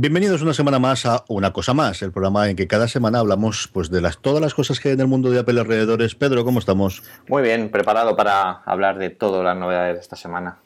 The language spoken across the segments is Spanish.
Bienvenidos una semana más a Una Cosa Más, el programa en que cada semana hablamos pues, de las, todas las cosas que hay en el mundo de Apple alrededores. Pedro, ¿cómo estamos? Muy bien, preparado para hablar de todas las novedades de esta semana.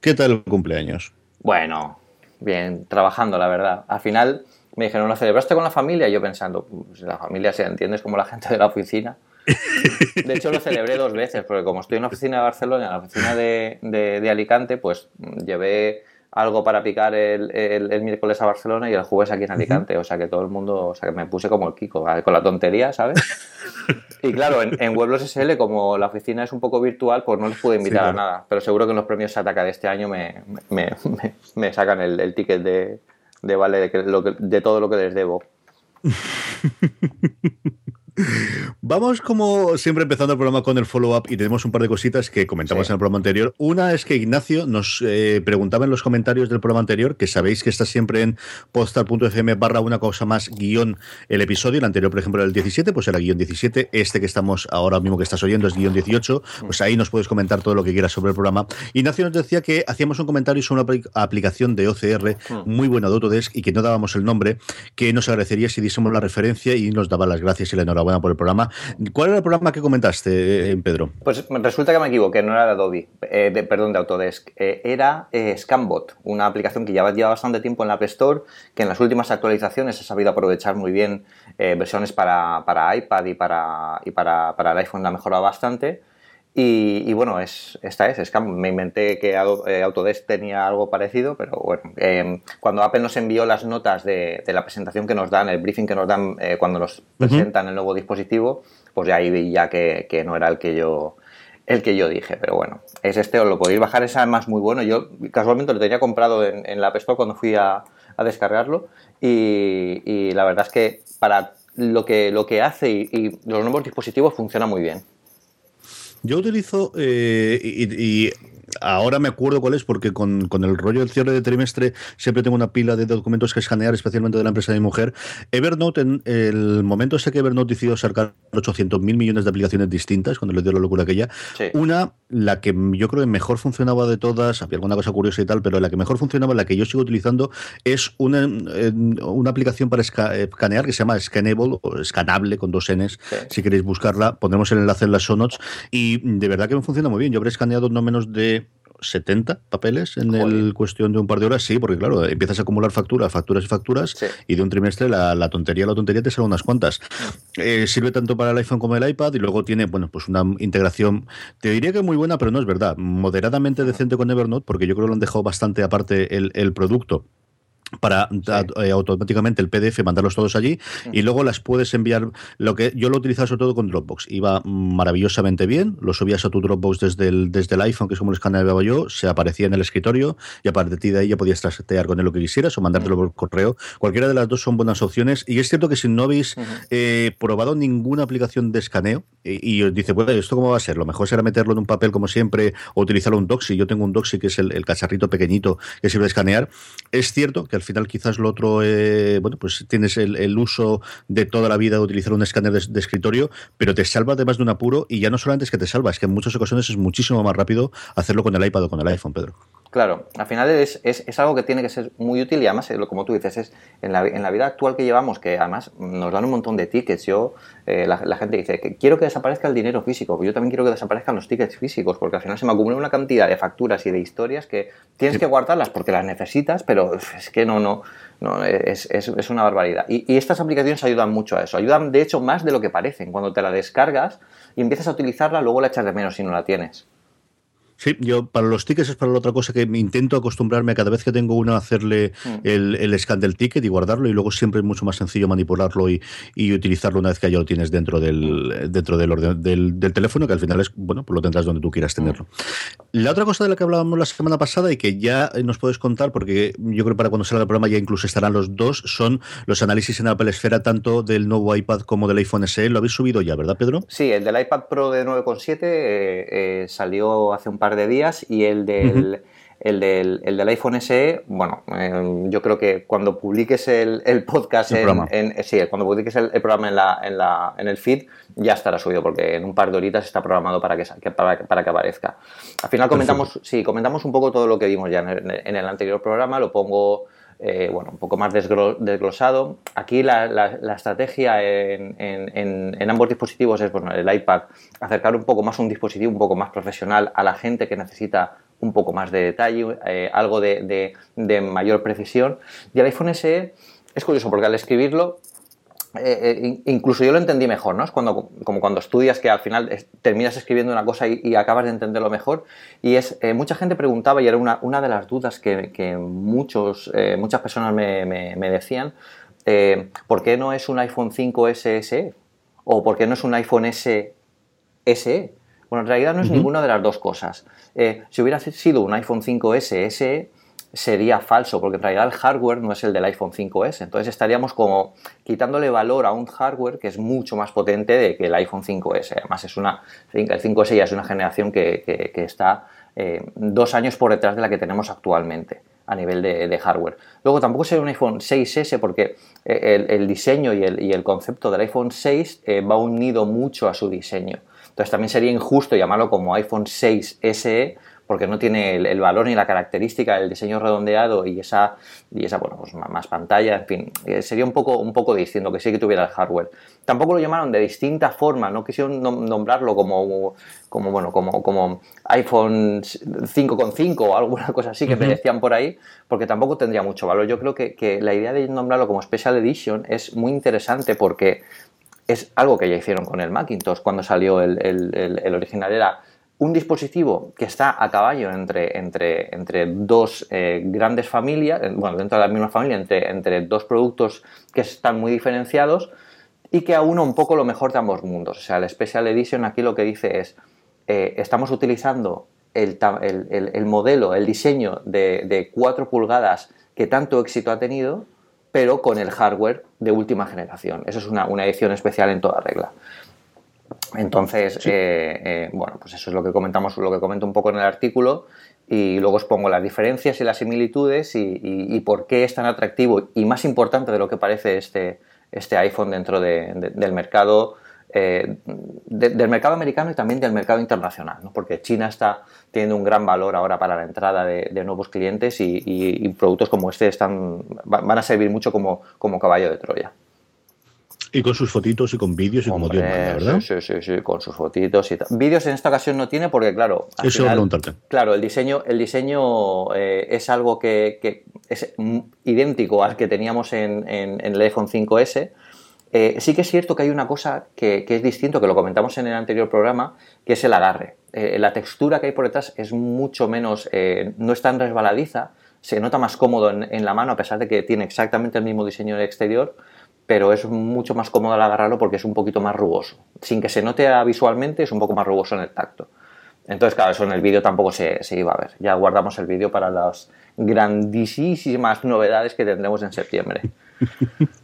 ¿Qué tal el cumpleaños? Bueno, bien, trabajando, la verdad. Al final me dijeron, ¿lo celebraste con la familia? Y yo pensando, pues la familia, si entiendes, como la gente de la oficina. De hecho, lo celebré dos veces, porque como estoy en la oficina de Barcelona en la oficina de, de, de Alicante, pues llevé algo para picar el, el, el, miércoles a Barcelona y el jueves aquí en Alicante. O sea que todo el mundo, o sea que me puse como el Kiko, con la tontería, ¿sabes? Y claro, en, en Pueblos SL, como la oficina es un poco virtual, pues no les pude invitar sí, a nada. Pero seguro que en los premios Sataka de este año me, me, me, me sacan el, el, ticket de, de vale de, que, lo que, de todo lo que les debo. Vamos como siempre empezando el programa con el follow-up y tenemos un par de cositas que comentamos sí. en el programa anterior. Una es que Ignacio nos eh, preguntaba en los comentarios del programa anterior, que sabéis que está siempre en postal.fm barra una cosa más guion el episodio. El anterior, por ejemplo, era el 17, pues era guion 17. Este que estamos ahora mismo que estás oyendo es guion 18. Pues ahí nos puedes comentar todo lo que quieras sobre el programa. Ignacio nos decía que hacíamos un comentario sobre una aplicación de OCR muy buena de Autodesk y que no dábamos el nombre, que nos agradecería si diésemos la referencia y nos daba las gracias y la enhorabuena por el programa. ¿Cuál era el programa que comentaste, eh, Pedro? Pues resulta que me equivoqué, no era de Adobe, eh, perdón, de Autodesk. Eh, era eh, Scanbot, una aplicación que lleva, lleva bastante tiempo en la App Store, que en las últimas actualizaciones ha sabido aprovechar muy bien versiones para, para, iPad y, para, y para, para el iPhone la ha mejorado bastante. Y, y, bueno, es, esta es Scam. Me inventé que eh, Autodesk tenía algo parecido, pero bueno, eh, cuando Apple nos envió las notas de, de, la presentación que nos dan, el briefing que nos dan eh, cuando nos presentan uh -huh. el nuevo dispositivo, pues ya ahí vi ya que, que, no era el que yo el que yo dije, pero bueno, es este, os lo podéis bajar, es además muy bueno. Yo casualmente lo tenía comprado en, en la App Store cuando fui a, a descargarlo y, y, la verdad es que para lo que, lo que hace y, y los nuevos dispositivos funciona muy bien. Yo utilizo eh, y, y, ahora me acuerdo cuál es, porque con, con, el rollo del cierre de trimestre siempre tengo una pila de documentos que escanear, especialmente de la empresa de mi mujer. Evernote, en el momento ese que Evernote decidió sacar 800 mil millones de aplicaciones distintas, cuando le dio la locura aquella, sí. una, la que yo creo que mejor funcionaba de todas, había alguna cosa curiosa y tal, pero la que mejor funcionaba, la que yo sigo utilizando, es una, una aplicación para escanear que se llama Scannable, o Scanable con dos Ns, sí. si queréis buscarla, pondremos el enlace en las show notes, y de verdad que me funciona muy bien. Yo habré escaneado no menos de 70 papeles en Joder. el cuestión de un par de horas, sí, porque claro, empiezas a acumular facturas, facturas y facturas, sí. y de un trimestre la, la, tontería, la tontería te sale unas cuantas. Eh, sirve tanto para el iPhone como el iPad, y luego tiene, bueno, pues una integración, te diría que muy buena, pero no es verdad, moderadamente decente con Evernote, porque yo creo que lo han dejado bastante aparte el, el producto para sí. eh, automáticamente el PDF mandarlos todos allí y luego las puedes enviar. Lo que yo lo utilizaba sobre todo con Dropbox. Iba maravillosamente bien lo subías a tu Dropbox desde el, desde el iPhone que es como lo escaneaba yo se aparecía en el escritorio y a partir de ahí ya podías trastear con él lo que quisieras o mandártelo -huh. por correo. Cualquiera de las dos son buenas opciones. Y es cierto que si no habéis eh, probado ninguna aplicación de escaneo y, os dice bueno esto cómo va a ser lo mejor será meterlo en un papel como siempre o utilizarlo un Doxy yo tengo un Doxy que es el, el cacharrito pequeñito que sirve de escanear. Es cierto que al final quizás lo otro, eh, bueno, pues tienes el, el, uso de toda la vida de utilizar un escáner de, de, escritorio, pero te salva además de un apuro y ya no solamente es que te salva, es que en muchas ocasiones es muchísimo más rápido hacerlo con el iPad o con el iPhone, Pedro. Claro, al final es, es, algo que tiene que ser muy útil y además, eh, como tú dices, es en la, en la vida actual que llevamos, que además nos dan un montón de tickets. Yo, eh, la, gente dice que quiero que desaparezca el dinero físico, yo también quiero que desaparezcan los tickets físicos, porque al final se me acumula una cantidad de facturas y de historias que tienes que guardarlas porque las necesitas, pero es que no, no, no es, es, una barbaridad. Y, y estas aplicaciones ayudan mucho a eso, ayudan de hecho más de lo que parecen. Cuando te la descargas y empiezas a utilizarla, luego la echas de menos si no la tienes. Sí, yo para los tickets es para la otra cosa que me intento acostumbrarme cada vez que tengo uno a hacerle mm. el, el, scan del ticket y guardarlo y luego siempre es mucho más sencillo manipularlo y, y utilizarlo una vez que ya lo tienes dentro del mm. dentro del, del, del, teléfono que al final es bueno pues lo tendrás donde tú quieras tenerlo. Mm. La otra cosa de la que hablábamos la semana pasada y que ya nos puedes contar porque yo creo que para cuando salga el programa ya incluso estarán los dos son los análisis en Apple Esfera tanto del nuevo iPad como del iPhone SE. Lo habéis subido ya, ¿verdad, Pedro? Sí, el del iPad Pro de 9,7 eh, eh, salió hace un par de días y el del, el del, el del, iPhone SE, bueno, eh, yo creo que cuando publiques el, el podcast, en, sí, cuando publiques el, programa en, la, en, la, en el feed, ya estará subido, porque en un par de horitas está programado para que, para, para que aparezca. Al final comentamos, sí, comentamos un poco todo lo que vimos ya en el, anterior programa, lo pongo... Eh, bueno, un poco más desglosado. Aquí la, estrategia en, ambos dispositivos es, bueno, el iPad, acercar un poco más un dispositivo un poco más profesional a la gente que necesita un poco más de detalle, eh, algo de, de, mayor precisión. Y el iPhone SE es curioso porque al escribirlo eh, eh, incluso yo lo entendí mejor, ¿no? Es cuando, como cuando estudias que al final terminas escribiendo una cosa y, acabas de entenderlo mejor. Y es, mucha gente preguntaba, y era una, una de las dudas que, que muchos, muchas personas me, me, decían, ¿por qué no es un iPhone 5 SE? ¿O por qué no es un iPhone S SE? Bueno, en realidad no es ninguna de las dos cosas. Eh, si hubiera sido un iPhone 5S SE, sería falso, porque en realidad el hardware no es el del iPhone 5S. Entonces estaríamos como quitándole valor a un hardware que es mucho más potente de que el iPhone 5S. Además, es una, el 5S ya es una generación que, está eh, dos años por detrás de la que tenemos actualmente a nivel de, hardware. Luego tampoco sería un iPhone 6S porque eh, el, diseño y el, el, concepto del iPhone 6 va unido mucho a su diseño. Entonces también sería injusto llamarlo como iPhone 6 SE porque no tiene el, valor ni la característica del diseño redondeado y esa, y esa bueno, pues más pantalla, en fin, eh, sería un poco, un poco distinto, que sí que tuviera el hardware. Tampoco lo llamaron de distinta forma, no quisieron nombrarlo como, como, bueno, como, como iPhone 5.5 o alguna cosa así que me decían por ahí, porque tampoco tendría mucho valor. Yo creo que, que la idea de nombrarlo como Special Edition es muy interesante porque es algo que ya hicieron con el Macintosh cuando salió el, original. Era un dispositivo que está a caballo entre, entre, entre dos eh, grandes familias, bueno, dentro de la misma familia, entre, entre dos productos que están muy diferenciados y que aúna un poco lo mejor de ambos mundos. O sea, el Special Edition aquí lo que dice es, eh, estamos utilizando el, modelo, el diseño de, de 4 pulgadas que tanto éxito ha tenido, pero con el hardware de última generación. Eso es una, edición especial en toda regla. Entonces, eh, eh, bueno, pues eso es lo que comentamos, lo que comento un poco en el artículo y luego os pongo las diferencias y las similitudes y, por qué es tan atractivo y más importante de lo que parece este, este iPhone dentro del mercado eh, del mercado americano y también del mercado internacional, porque China está teniendo un gran valor ahora para la entrada de, nuevos clientes y, productos como este están, van a servir mucho como, como caballo de Troya. Y con sus fotitos y con vídeos y como Dios ¿verdad? Sí, sí, sí, con sus fotitos y tal. Vídeos en esta ocasión no tiene porque, claro. Eso final, preguntarte. Claro, el diseño, el diseño eh, es algo que, es idéntico al que teníamos en, en el iPhone 5S, eh, sí que es cierto que hay una cosa que, es distinto, que lo comentamos en el anterior programa, que es el agarre. Eh, la textura que hay por detrás es mucho menos, eh, no es tan resbaladiza, se nota más cómodo en, la mano a pesar de que tiene exactamente el mismo diseño en el exterior, pero es mucho más cómodo al agarrarlo porque es un poquito más rugoso. Sin que se note visualmente, es un poco más rugoso en el tacto. Entonces, claro, eso en el vídeo tampoco se, se, iba a ver. Ya guardamos el vídeo para las grandísimas novedades que tendremos en septiembre.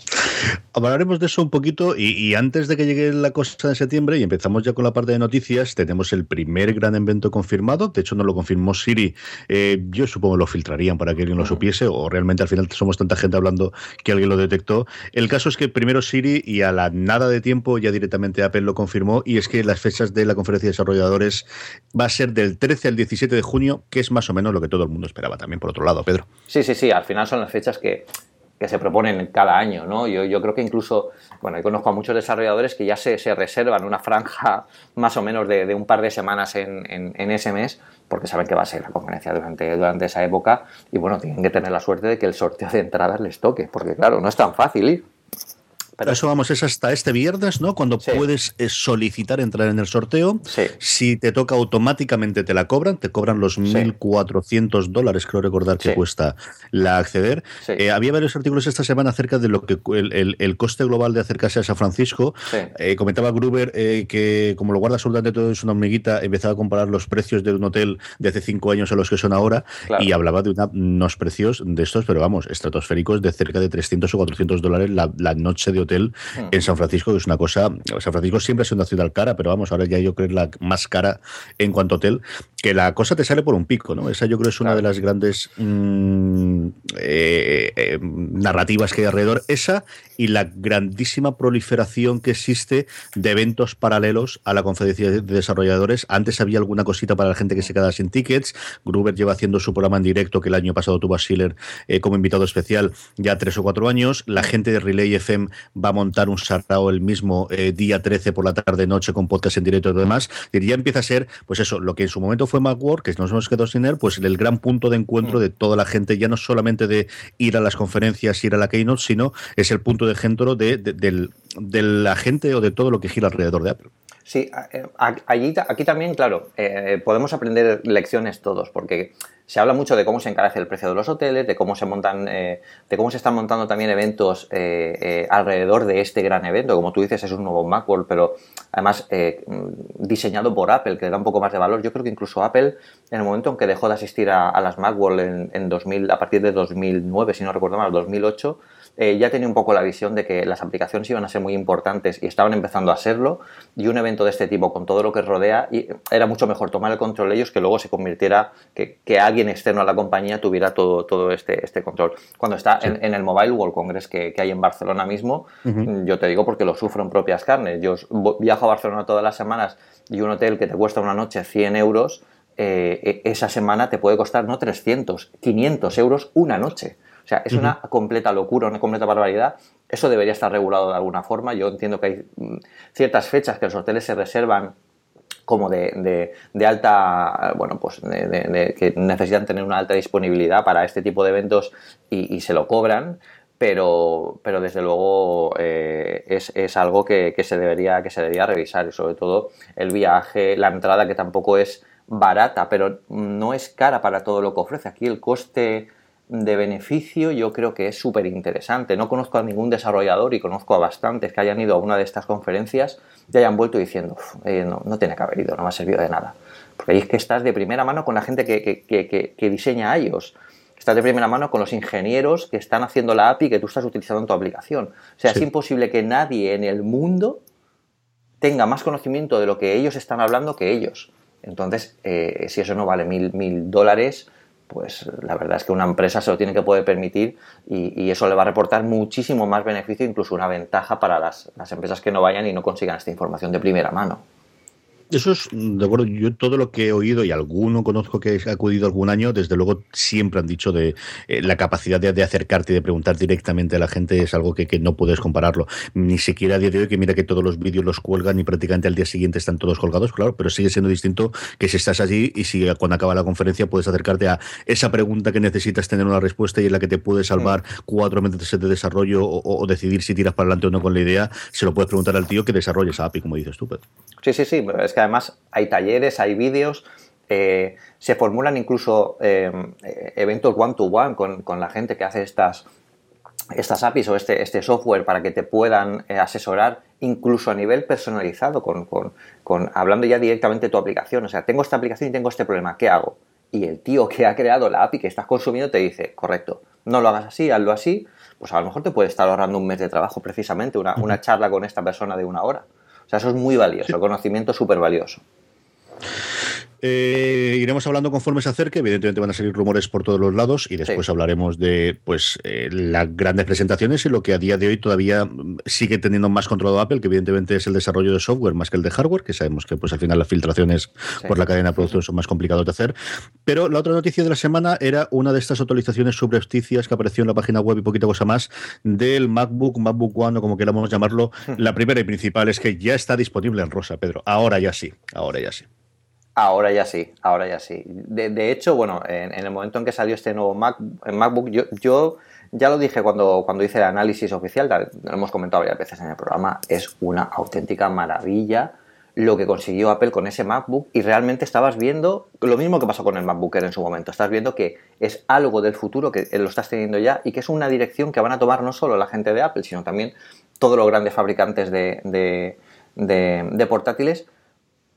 Hablaremos de eso un poquito y, antes de que llegue la cosa de septiembre y empezamos ya con la parte de noticias, tenemos el primer gran evento confirmado, de hecho no lo confirmó Siri, eh, yo supongo que lo filtrarían para que alguien lo supiese o realmente al final somos tanta gente hablando que alguien lo detectó. El caso es que primero Siri y a la nada de tiempo ya directamente Apple lo confirmó y es que las fechas de la conferencia de desarrolladores va a ser del 13 al 17 de junio, que es más o menos lo que todo el mundo esperaba también por otro lado, Pedro. Sí, sí, sí, al final son las fechas que que se proponen cada año, ¿no? Yo, creo que incluso, bueno, yo conozco a muchos desarrolladores que ya se, se reservan una franja más o menos de, un par de semanas en, ese mes, porque saben que va a ser la conferencia durante, durante esa época, y bueno, tienen que tener la suerte de que el sorteo de entradas les toque, porque claro, no es tan fácil ir. Pero eso vamos, es hasta este viernes, ¿no? Cuando puedes eh, solicitar entrar en el sorteo. Si te toca automáticamente te la cobran, te cobran los 1.400 dólares, creo recordar que cuesta la acceder. Eh, había varios artículos esta semana acerca de lo que el, el, coste global de acercarse a San Francisco. Eh, comentaba Gruber que como lo guarda absolutamente todo es una hormiguita, empezaba a comparar los precios de un hotel de hace cinco años a los que son ahora y hablaba de unos precios de estos, pero vamos, estratosféricos de cerca de 300 o 400 dólares la, la noche de hotel hotel hmm. en San Francisco, que es una cosa. San Francisco siempre ha sido una ciudad cara, pero vamos, ahora ya yo creo que es la más cara en cuanto a hotel, que la cosa te sale por un pico, ¿no? Esa yo creo es una de las grandes mm, eh, eh, narrativas que hay alrededor. Esa y la grandísima proliferación que existe de eventos paralelos a la conferencia de desarrolladores. Antes había alguna cosita para la gente que se quedaba sin tickets. Gruber lleva haciendo su programa en directo, que el año pasado tuvo a Schiller eh, como invitado especial ya tres o cuatro años. La gente de Relay FM va a montar un sarao el mismo día 13 por la tarde-noche con podcast en directo y demás. Y ya empieza a ser, pues eso, lo que en su momento fue Macworld, que nos hemos quedado sin él, pues el gran punto de encuentro mm. de toda la gente, ya no solamente de ir a las conferencias, ir a la Keynote, sino es el punto de ejemplo de, de, la gente o de todo lo que gira alrededor de Apple. Sí, eh, allí, aquí también, claro, eh, podemos aprender lecciones todos, porque se habla mucho de cómo se encarece el precio de los hoteles, de cómo se montan, eh, de cómo se están montando también eventos alrededor de este gran evento. Como tú dices, es un nuevo Macworld, pero además diseñado por Apple, que le da un poco más de valor. Yo creo que incluso Apple, en el momento en que dejó de asistir a, las Macworld en, en 2000, a partir de 2009, si no recuerdo mal, 2008, eh, ya tenía un poco la visión de que las aplicaciones iban a ser muy importantes y estaban empezando a serlo, y un evento de este tipo con todo lo que rodea, y era mucho mejor tomar el control de ellos que luego se convirtiera, que, que alguien externo a la compañía tuviera todo, todo este, este control. Cuando está en, el Mobile World Congress que, que hay en Barcelona mismo, yo te digo porque lo sufro en propias carnes. Yo viajo a Barcelona todas las semanas y un hotel que te cuesta una noche 100 euros, eh, e, esa semana te puede costar no 300, 500 euros una noche. O sea, es una completa locura, una completa barbaridad. Eso debería estar regulado de alguna forma. Yo entiendo que hay mm, ciertas fechas que los hoteles se reservan como de, alta, bueno, pues de, que necesitan tener una alta disponibilidad para este tipo de eventos y, se lo cobran, pero, pero desde luego eh, es, algo que, se debería, que se debería revisar y sobre todo el viaje, la entrada que tampoco es barata, pero no es cara para todo lo que ofrece. Aquí el coste de beneficio yo creo que es súper interesante. No conozco a ningún desarrollador y conozco a bastantes que hayan ido a una de estas conferencias y hayan vuelto diciendo, eh, no, no tiene que haber ido, no me ha servido de nada. Porque ahí es que estás de primera mano con la gente que, que, que, diseña iOS. Estás de primera mano con los ingenieros que están haciendo la API que tú estás utilizando en tu aplicación. O sea, es imposible que nadie en el mundo tenga más conocimiento de lo que ellos están hablando que ellos. Entonces, eh, si eso no vale mil, mil dólares, pues la verdad es que una empresa se lo tiene que poder permitir y, eso le va a reportar muchísimo más beneficio, incluso una ventaja para las, las empresas que no vayan y no consigan esta información de primera mano. Eso es, de acuerdo, yo todo lo que he oído y alguno conozco que ha acudido algún año, desde luego siempre han dicho de eh, la capacidad de, acercarte y de preguntar directamente a la gente es algo que, que, no puedes compararlo. Ni siquiera a día de hoy, que mira que todos los vídeos los cuelgan y prácticamente al día siguiente están todos colgados, claro, pero sigue siendo distinto que si estás allí y si cuando acaba la conferencia puedes acercarte a esa pregunta que necesitas tener una respuesta y en la que te puede salvar cuatro meses de desarrollo o, decidir si tiras para adelante o no con la idea, se lo puedes preguntar al tío que desarrolla esa API, como dices tú. Sí, sí, sí, es que además hay talleres, hay vídeos, eh, se formulan incluso eh, eventos one-to-one con, la gente que hace estas, estas APIs o este, este software para que te puedan eh, asesorar incluso a nivel personalizado, con, con, hablando ya directamente de tu aplicación. O sea, tengo esta aplicación y tengo este problema, ¿qué hago? Y el tío que ha creado la API que estás consumiendo te dice, correcto, no lo hagas así, hazlo así, pues a lo mejor te puede estar ahorrando un mes de trabajo precisamente, una, una charla con esta persona de una hora. O sea, eso es muy valioso, conocimiento súper valioso. Eh, iremos hablando conforme se acerque. Evidentemente van a salir rumores por todos los lados y después hablaremos de pues eh, las grandes presentaciones y lo que a día de hoy todavía mm, sigue teniendo más controlado Apple, que evidentemente es el desarrollo de software más que el de hardware, que sabemos que pues al final las filtraciones por la cadena de producción son más complicados de hacer. Pero la otra noticia de la semana era una de estas actualizaciones subrepticias que apareció en la página web y poquita cosa más del MacBook, MacBook One o como queramos llamarlo. La primera y principal es que ya está disponible en rosa, Pedro. Ahora ya sí, ahora ya sí. Ahora ya sí, ahora ya sí. De, hecho, bueno, en, el momento en que salió este nuevo Mac, MacBook, yo, ya lo dije cuando, cuando hice el análisis oficial, lo hemos comentado varias veces en el programa, es una auténtica maravilla lo que consiguió Apple con ese MacBook y realmente estabas viendo lo mismo que pasó con el MacBook Air en su momento. Estás viendo que es algo del futuro que lo estás teniendo ya y que es una dirección que van a tomar no solo la gente de Apple, sino también todos los grandes fabricantes de portátiles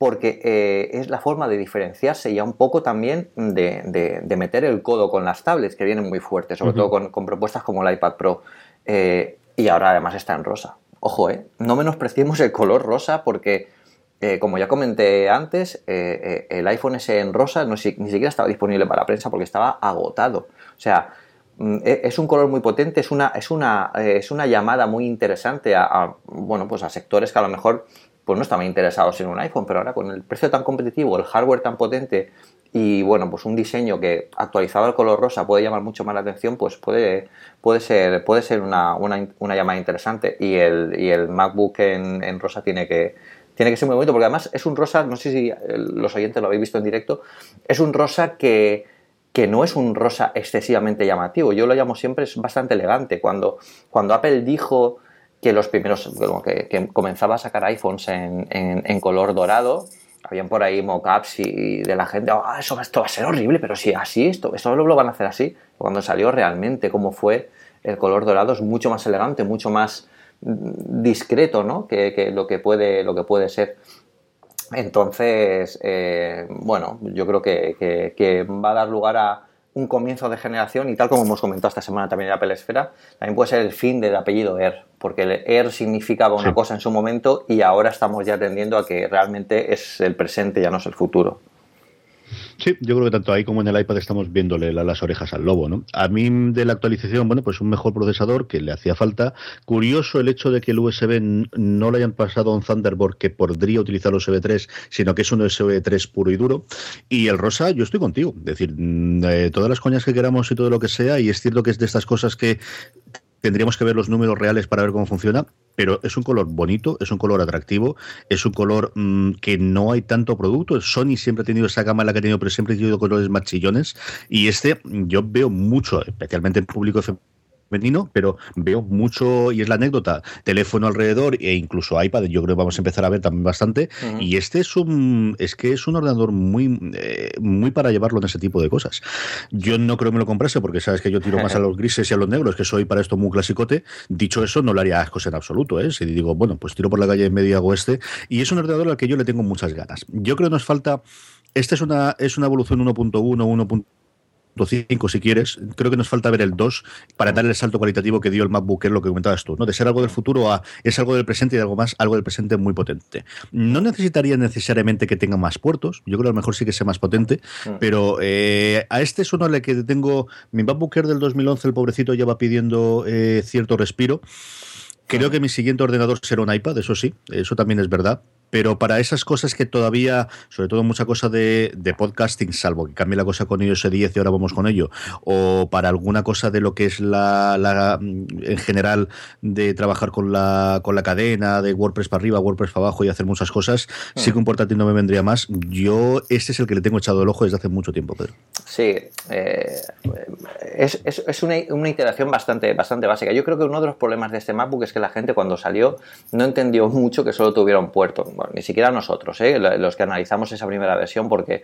porque eh, es la forma de diferenciarse y un poco también de, meter el codo con las tablets, que vienen muy fuertes, sobre todo con, propuestas como el iPad Pro. Eh, y ahora además está en rosa. Ojo, eh, no menospreciemos el color rosa porque, como ya comenté antes, el iPhone S en rosa no, ni siquiera estaba disponible para prensa porque estaba agotado. O sea, mm, e, es un color muy potente, es una, es una, es una llamada muy interesante a, bueno, pues a sectores que a lo mejor pues no estaban interesados en un iPhone, pero ahora con el precio tan competitivo, el hardware tan potente y bueno, pues un diseño que actualizado al color rosa puede llamar mucho más la atención, pues puede, puede ser, puede ser una, llamada interesante. Y el, y el MacBook en, rosa tiene que, tiene que ser muy bonito, porque además es un rosa, no sé si los oyentes lo habéis visto en directo, es un rosa que, que no es un rosa excesivamente llamativo. Yo lo llamo siempre, es bastante elegante. Cuando, cuando Apple dijo que los primeros, que, comenzaba a sacar iPhones en, color dorado, habían por ahí mockups y de la gente, ah, eso esto va a ser horrible, pero si así esto, eso lo van a hacer así. Cuando salió realmente cómo fue el color dorado es mucho más elegante, mucho más mm, discreto, ¿no? Que, lo que puede, lo que puede ser. Entonces, eh, bueno, yo creo que va a dar lugar a, un comienzo de generación y tal como hemos comentado esta semana también en Apple Esfera, también puede ser el fin del apellido Air, porque el Air significaba una cosa en su momento y ahora estamos ya tendiendo a que realmente es el presente, ya no es el futuro. Sí, yo creo que tanto ahí como en el iPad estamos viéndole las orejas al lobo, ¿no? A mí de la actualización, bueno, pues un mejor procesador que le hacía falta. Curioso el hecho de que el USB no lo hayan pasado a un Thunderbolt que podría utilizar USB 3, sino que es un USB 3 puro y duro. Y el rosa, yo estoy contigo. Es decir, mm, eh, todas las coñas que queramos y todo lo que sea, y es cierto que es de estas cosas que tendríamos que ver los números reales para ver cómo funciona, pero es un color bonito, es un color atractivo, es un color mm, que no hay tanto producto. Sony siempre ha tenido esa gama en la que ha tenido, pero siempre ha tenido colores más chillones. Y este yo veo mucho, especialmente en público pero veo mucho, y es la anécdota, teléfono alrededor e incluso iPad, yo creo que vamos a empezar a ver también bastante. Y este es un, es que es un ordenador muy, eh, muy para llevarlo en ese tipo de cosas. Yo no creo que me lo comprase porque sabes que yo tiro más a los grises y a los negros, que soy para esto muy clasicote. Dicho eso, no le haría ascos en absoluto, ¿eh? Si digo, bueno, pues tiro por la calle en medio hago este. Y es un ordenador al que yo le tengo muchas ganas. Yo creo que nos falta. Esta es una, es una evolución 1.1, 1.2 5 si quieres. Creo que nos falta ver el 2 para dar el salto cualitativo que dio el MacBook Air, lo que comentabas tú, ¿no? De ser algo del futuro a es algo del presente y algo más, algo del presente muy potente. No necesitaría necesariamente que tenga más puertos, yo creo que a lo mejor sí que sea más potente, mm. pero eh, a este es uno al que tengo, mi MacBook Air del 2011, el pobrecito ya va pidiendo eh, cierto respiro. Creo que mi siguiente ordenador será un iPad, eso sí, eso también es verdad, pero para esas cosas que todavía, sobre todo mucha cosa de, podcasting, salvo que cambie la cosa con iOS 10 y ahora vamos con ello, o para alguna cosa de lo que es la, en general de trabajar con la, con la cadena, de WordPress para arriba, WordPress para abajo y hacer muchas cosas, sí que un portátil no me vendría más. Yo, este es el que le tengo echado el ojo desde hace mucho tiempo, Pedro. Sí, eh, es, es, una, una, iteración bastante, bastante básica. Yo creo que uno de los problemas de este MacBook es que la gente cuando salió no entendió mucho que solo tuviera un puerto ni siquiera nosotros, ¿eh? los que analizamos esa primera versión, porque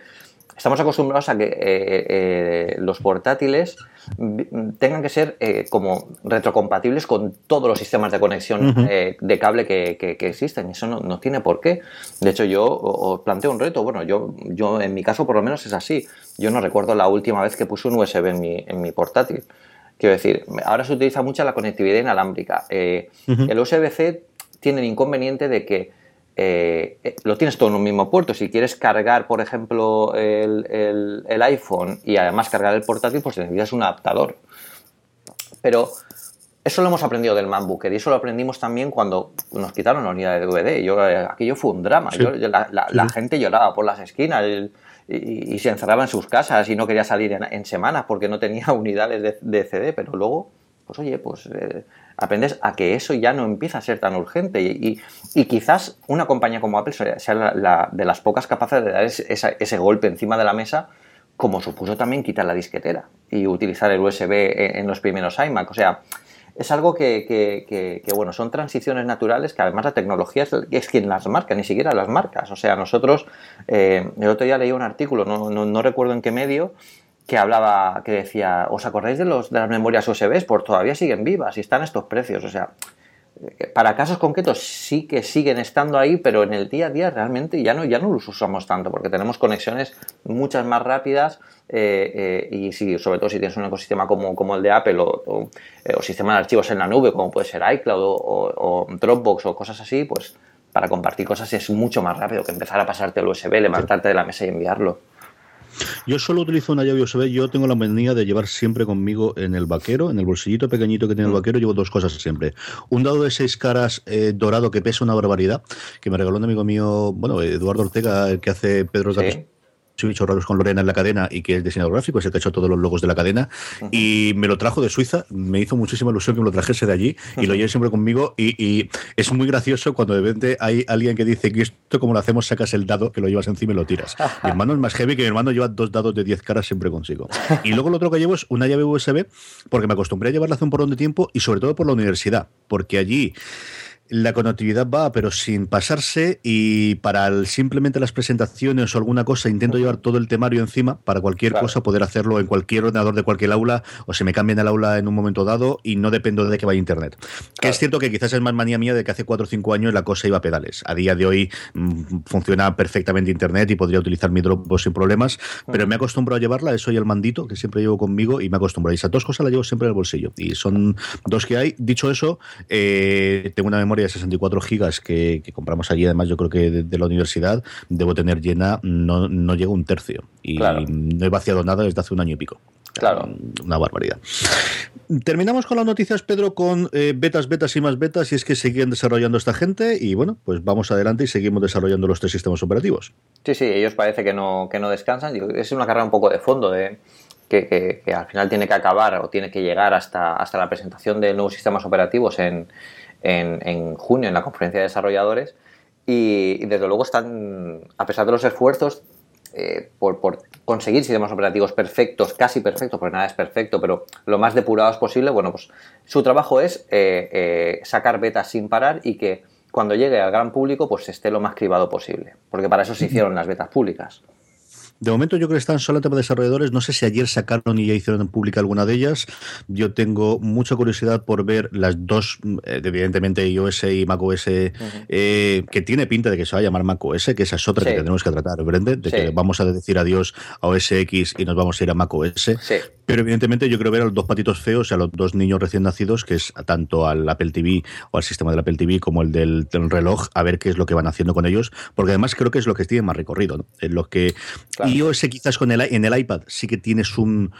estamos acostumbrados a que eh, eh, los portátiles tengan que ser como retrocompatibles con todos los sistemas de conexión de cable que, existen. Eso no, tiene por qué. De hecho, yo os planteo un reto. Bueno, yo, yo en mi caso por lo menos es así. Yo no recuerdo la última vez que puse un USB en mi, en mi portátil. Quiero decir, ahora se utiliza mucho la conectividad inalámbrica. Eh, el USB-C tiene el inconveniente de que eh, lo tienes todo en un mismo puerto. Si quieres cargar, por ejemplo, el, el, iPhone y además cargar el portátil, pues necesitas un adaptador. Pero eso lo hemos aprendido del MacBooker y eso lo aprendimos también cuando nos quitaron la unidad de DVD. Yo, aquello fue un drama. la, gente lloraba por las esquinas y, se encerraba en sus casas y no quería salir en, semanas porque no tenía unidades de, CD. Pero luego, pues oye, pues eh, aprendes a que eso ya no empieza a ser tan urgente. Y, quizás una compañía como Apple sea la, de las pocas capaces de dar ese, golpe encima de la mesa como supuso también quitar la disquetera y utilizar el USB en, los primeros iMac. O sea, es algo que, bueno, son transiciones naturales que además la tecnología es, quien las marca, ni siquiera las marcas. O sea, nosotros, eh, el otro día leí un artículo, no, no, recuerdo en qué medio, que hablaba, que decía, ¿os acordáis de, los, de las memorias USB? Pues todavía siguen vivas y están estos precios. O sea, para casos concretos sí que siguen estando ahí, pero en el día a día realmente ya no, ya no los usamos tanto porque tenemos conexiones muchas más rápidas eh, eh, y sí, sobre todo si tienes un ecosistema como, como el de Apple o, eh, o, sistema de archivos en la nube como puede ser iCloud o, Dropbox o cosas así, pues para compartir cosas es mucho más rápido que empezar a pasarte el USB, levantarte de la mesa y enviarlo. Yo solo utilizo una llave USB. Yo tengo la manía de llevar siempre conmigo en el vaquero, en el bolsillito pequeñito que tiene el mm. vaquero, llevo dos cosas siempre. Un dado de seis caras eh, dorado que pesa una barbaridad, que me regaló un amigo mío, bueno, Eduardo Ortega, el que hace Pedro ¿Sí? Bichos raros con Lorena en la cadena y que es diseñador gráfico, se te ha hecho todos los logos de la cadena. Y me lo trajo de Suiza, me hizo muchísima ilusión que me lo trajese de allí y lo lleve siempre conmigo. Y, es muy gracioso cuando de repente hay alguien que dice que esto, como lo hacemos, sacas el dado, que lo llevas encima y lo tiras. mi hermano es más heavy que mi hermano lleva dos dados de 10 caras siempre consigo. Y luego lo otro que llevo es una llave USB, porque me acostumbré a llevarla hace un porrón de tiempo y sobre todo por la universidad, porque allí la conectividad va, pero sin pasarse y para simplemente las presentaciones o alguna cosa intento llevar todo el temario encima para cualquier cosa poder hacerlo en cualquier ordenador de cualquier aula o se me cambien el aula en un momento dado y no dependo de que vaya internet. Que es cierto que quizás es más manía mía de que hace 4 o 5 años la cosa iba a pedales. A día de hoy mm, funciona perfectamente internet y podría utilizar mi Dropbox sin problemas, pero me he acostumbrado a llevarla, eso y el mandito que siempre llevo conmigo y me acostumbrado. Y esas dos cosas las llevo siempre en el bolsillo y son dos que hay. Dicho eso, eh, tengo una memoria de 64 gigas que, compramos allí, además yo creo que de, la universidad, debo tener llena, no, no llega un tercio. Y no he vaciado nada desde hace un año y pico. Claro. Una barbaridad. Terminamos con las noticias, Pedro, con eh, betas, betas y más betas, y es que siguen desarrollando esta gente, y bueno, pues vamos adelante y seguimos desarrollando los tres sistemas operativos. Sí, sí, ellos parece que no, que no descansan. Es una carrera un poco de fondo de, que, al final tiene que acabar o tiene que llegar hasta, hasta la presentación de nuevos sistemas operativos en, en, junio en la conferencia de desarrolladores y, desde luego están, a pesar de los esfuerzos eh, por, conseguir sistemas operativos perfectos, casi perfectos, porque nada es perfecto, pero lo más depurados posible, bueno, pues su trabajo es eh, eh, sacar betas sin parar y que cuando llegue al gran público pues esté lo más cribado posible, porque para eso se hicieron las betas públicas. De momento yo creo que están solo en tema de desarrolladores. No sé si ayer sacaron y ya hicieron pública alguna de ellas. Yo tengo mucha curiosidad por ver las dos, eh, evidentemente iOS y macOS, eh, que tiene pinta de que se va a llamar macOS, que esa es otra que tenemos que tratar, ¿verdad? De que vamos a decir adiós a OS X y nos vamos a ir a macOS. Pero evidentemente yo quiero ver a los dos patitos feos, a los dos niños recién nacidos, que es tanto al Apple TV o al sistema del Apple TV como el del, reloj, a ver qué es lo que van haciendo con ellos, porque además creo que es lo que tiene más recorrido, ¿no? En lo que iOS quizás con el, en el iPad sí que tienes un,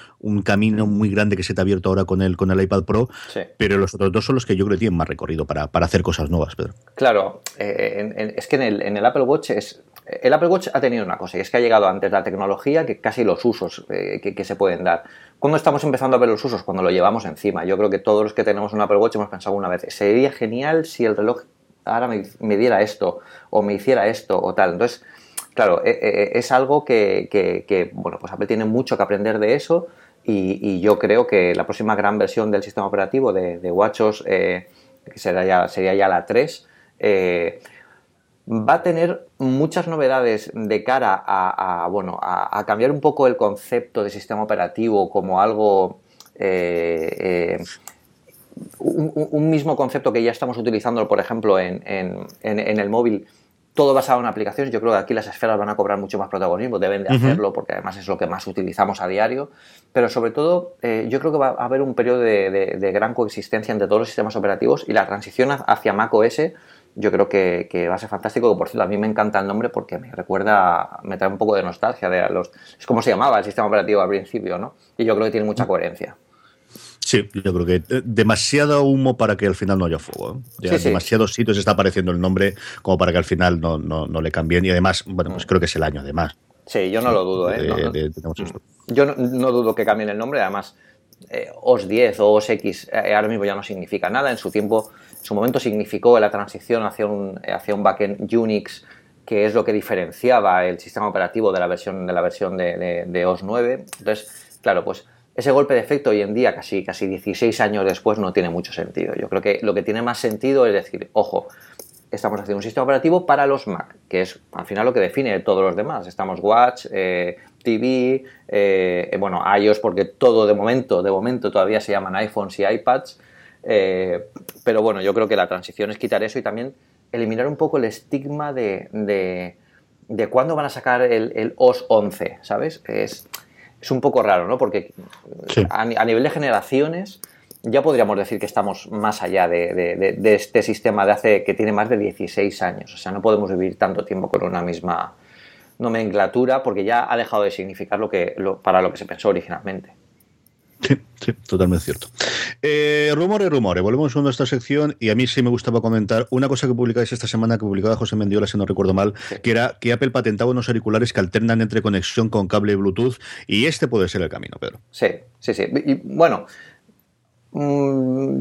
camino muy grande que se te ha abierto ahora con el, con el iPad Pro, pero los otros dos son los que yo creo que tienen más recorrido para, hacer cosas nuevas, Pedro. Claro, eh, es que en el, en el Apple Watch es el Apple Watch ha tenido una cosa, y es que ha llegado antes la tecnología que casi los usos eh, que, se pueden dar. ¿Cuándo estamos empezando a ver los usos? Cuando lo llevamos encima. Yo creo que todos los que tenemos un Apple Watch hemos pensado una vez, sería genial si el reloj ahora me, diera esto, o me hiciera esto, o tal. Entonces, claro, eh, eh, es algo que, bueno, pues Apple tiene mucho que aprender de eso, y, yo creo que la próxima gran versión del sistema operativo de, WatchOS, ya, sería ya la 3, va a tener muchas novedades de cara a, bueno, a, cambiar un poco el concepto de sistema operativo como algo... Eh, eh, un, mismo concepto que ya estamos utilizando, por ejemplo, en, el móvil, todo basado en aplicaciones. Yo creo que aquí las esferas van a cobrar mucho más protagonismo, deben de hacerlo porque además es lo que más utilizamos a diario. Pero sobre todo, eh, yo creo que va a haber un periodo de, gran coexistencia entre todos los sistemas operativos y la transición hacia Mac OS yo creo que, va a ser fantástico. Por cierto, a mí me encanta el nombre porque me recuerda, me trae un poco de nostalgia de los. Es como se llamaba el sistema operativo al principio, ¿no? Y yo creo que tiene mucha coherencia. Sí, yo creo que eh, demasiado humo para que al final no haya fuego. ¿eh? Demasiados sitios está apareciendo el nombre como para que al final no, no, le cambien. Y además, bueno, pues mm. creo que es el año, además. Sí, yo no lo dudo, ¿eh? yo no, dudo que cambien el nombre, además. Eh, OS 10 o OS X ahora mismo ya no significa nada. En su tiempo, en su momento significó la transición hacia un, hacia un backend Unix, que es lo que diferenciaba el sistema operativo de la versión de la versión de, de OS 9. Entonces, claro, pues ese golpe de efecto hoy en día, casi, casi 16 años después, no tiene mucho sentido. Yo creo que lo que tiene más sentido es decir, ojo, estamos haciendo un sistema operativo para los Mac, que es al final lo que define todos los demás. Estamos Watch, eh, TV, eh, bueno, iOS, porque todo de momento, de momento todavía se llaman iPhones y iPads. Eh, pero bueno, yo creo que la transición es quitar eso y también eliminar un poco el estigma de, de, cuándo van a sacar el, el OS 11, ¿sabes? Es, es un poco raro, ¿no? Porque a, nivel de generaciones ya podríamos decir que estamos más allá de, este sistema de hace que tiene más de 16 años. O sea, no podemos vivir tanto tiempo con una misma nomenclatura porque ya ha dejado de significar lo que, para lo que se pensó originalmente. Sí, sí, totalmente cierto. Eh, rumores, rumores. Volvemos a nuestra sección y a mí sí me gustaba comentar una cosa que publicáis esta semana, que publicaba José Mendiola, si no recuerdo mal, que era que Apple patentaba unos auriculares que alternan entre conexión con cable Bluetooth y este puede ser el camino, Pedro. Sí, sí, sí. Y, bueno, mm,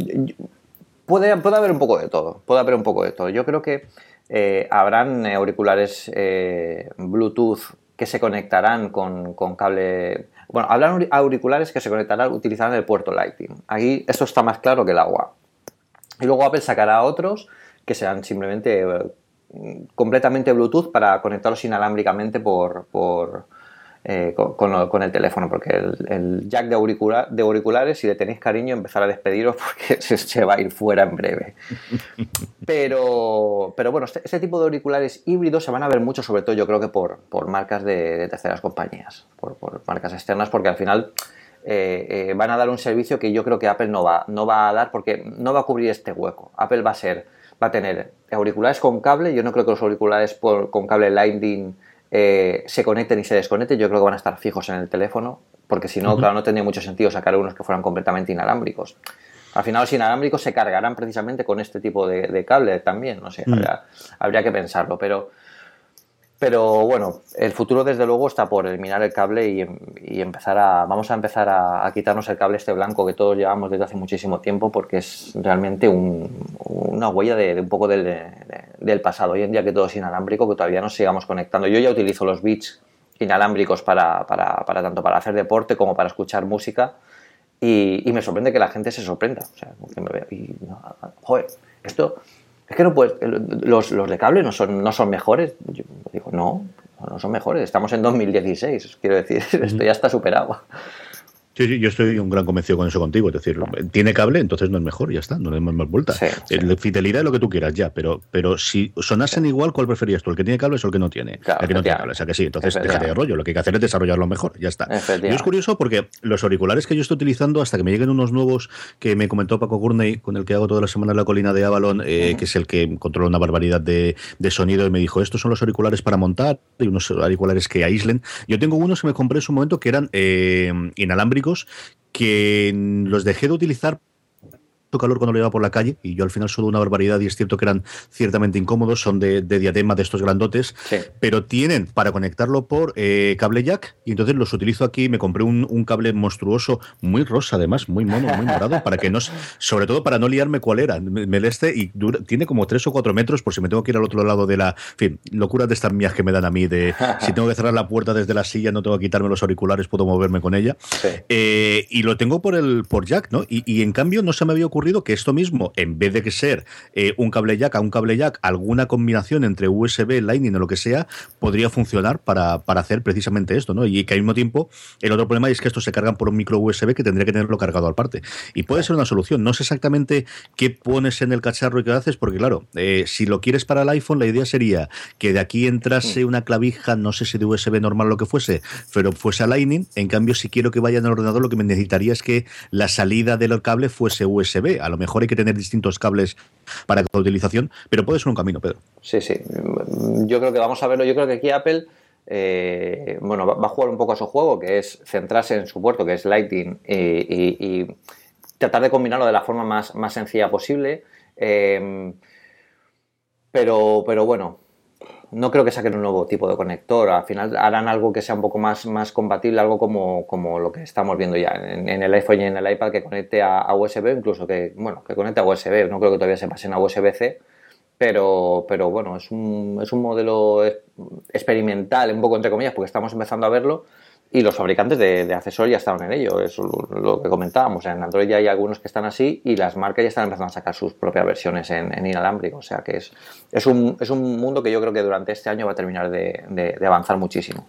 puede, puede haber un poco de todo. Puede haber un poco de todo. Yo creo que eh, habrán auriculares eh, Bluetooth que se conectarán con, con cable bueno, hablan auriculares que se conectarán utilizando el puerto Lightning. Ahí eso está más claro que el agua. Y luego Apple sacará otros que sean simplemente eh, completamente Bluetooth para conectarlos inalámbricamente por, por, eh, con, el teléfono, porque el, jack de, auriculares, si le tenéis cariño, empezar a despediros porque se, va a ir fuera en breve. Pero, pero bueno, este, este, tipo de auriculares híbridos se van a ver mucho, sobre todo yo creo que por, marcas de, terceras compañías, por, marcas externas, porque al final eh, eh, van a dar un servicio que yo creo que Apple no va, no va a dar porque no va a cubrir este hueco. Apple va a ser, va a tener auriculares con cable, yo no creo que los auriculares con cable Lightning eh, se conecten y se desconecten, yo creo que van a estar fijos en el teléfono, porque si no, claro, no tendría mucho sentido sacar unos que fueran completamente inalámbricos. Al final los inalámbricos se cargarán precisamente con este tipo de, cable también, no sé, mm. habría, que pensarlo, pero pero bueno, el futuro desde luego está por eliminar el cable y, empezar a. Vamos a empezar a, quitarnos el cable este blanco que todos llevamos desde hace muchísimo tiempo porque es realmente una huella de, un poco del, pasado. Hoy en día que todo es inalámbrico, que todavía nos sigamos conectando. Yo ya utilizo los bits inalámbricos para, tanto para hacer deporte como para escuchar música y, me sorprende que la gente se sorprenda. O sea, que me vea y, joder, esto es que no puedes, los, los de cable no son, no son mejores. Yo digo, no, no son mejores. Estamos en 2016, quiero decir, esto ya está superado. Sí, sí, yo estoy un gran convencido con eso contigo. Es decir, tiene cable, entonces no es mejor, ya está, no le damos más vuelta. Fidelidad es lo que tú quieras, ya, pero, pero si sonasen igual, ¿cuál preferías tú? ¿El que tiene cable o el que no tiene? el que no tiene cable, o sea que sí, entonces déjate de rollo. Lo que hay que hacer es desarrollarlo mejor, ya está. Yo es curioso porque los auriculares que yo estoy utilizando, hasta que me lleguen unos nuevos que me comentó Paco Gurney, con el que hago toda la semana en la colina de Avalon, eh, que es el que controla una barbaridad de, de, sonido, y me dijo: Estos son los auriculares para montar y unos auriculares que aíslen. Yo tengo unos que me compré en su momento que eran eh, inalámbricos que los dejé de utilizar calor cuando lo iba por la calle y yo al final sudo una barbaridad y es cierto que eran ciertamente incómodos, son de, diadema de estos grandotes, pero tienen para conectarlo por eh, cable jack y entonces los utilizo aquí, me compré un, cable monstruoso, muy rosa además, muy mono, muy morado, para que no, sobre todo para no liarme cuál era, me, este y tiene como tres o cuatro metros por si me tengo que ir al otro lado de la, en fin, locuras de estas mías que me dan a mí de si tengo que cerrar la puerta desde la silla no tengo que quitarme los auriculares, puedo moverme con ella. Eh, y lo tengo por el por jack, ¿no? Y, y en cambio no se me había ocurrido ocurrido que esto mismo, en vez de que ser eh, un cable jack a un cable jack, alguna combinación entre USB, Lightning o lo que sea, podría funcionar para, para hacer precisamente esto, ¿no? Y que al mismo tiempo, el otro problema es que estos se cargan por un micro USB que tendría que tenerlo cargado aparte. Y puede ser una solución. No sé exactamente qué pones en el cacharro y qué haces, porque claro, eh, si lo quieres para el iPhone, la idea sería que de aquí entrase una clavija, no sé si de USB normal o lo que fuese, pero fuese a Lightning. En cambio, si quiero que vaya en el ordenador, lo que me necesitaría es que la salida del cable fuese USB. A lo mejor hay que tener distintos cables para cada utilización, pero puede ser un camino, Pedro. Sí, sí. Yo creo que vamos a verlo. Yo creo que aquí Apple. Eh, bueno, va, a jugar un poco a su juego, que es centrarse en su puerto, que es Lightning, y, tratar de combinarlo de la forma más, más sencilla posible. Eh, pero, pero bueno, no creo que saquen un nuevo tipo de conector. Al final harán algo que sea un poco más, más compatible, algo como, como lo que estamos viendo ya en, el iPhone y en el iPad que conecte a, USB, incluso que, bueno, que conecte a USB. No creo que todavía se pasen a USB-C, pero, pero bueno, es un, es un modelo experimental, un poco entre comillas, porque estamos empezando a verlo y los fabricantes de, accesorios ya estaban en ello, es lo, que comentábamos. En Android ya hay algunos que están así y las marcas ya están empezando a sacar sus propias versiones en, inalámbrico. O sea que es, es, un, es un mundo que yo creo que durante este año va a terminar de avanzar muchísimo.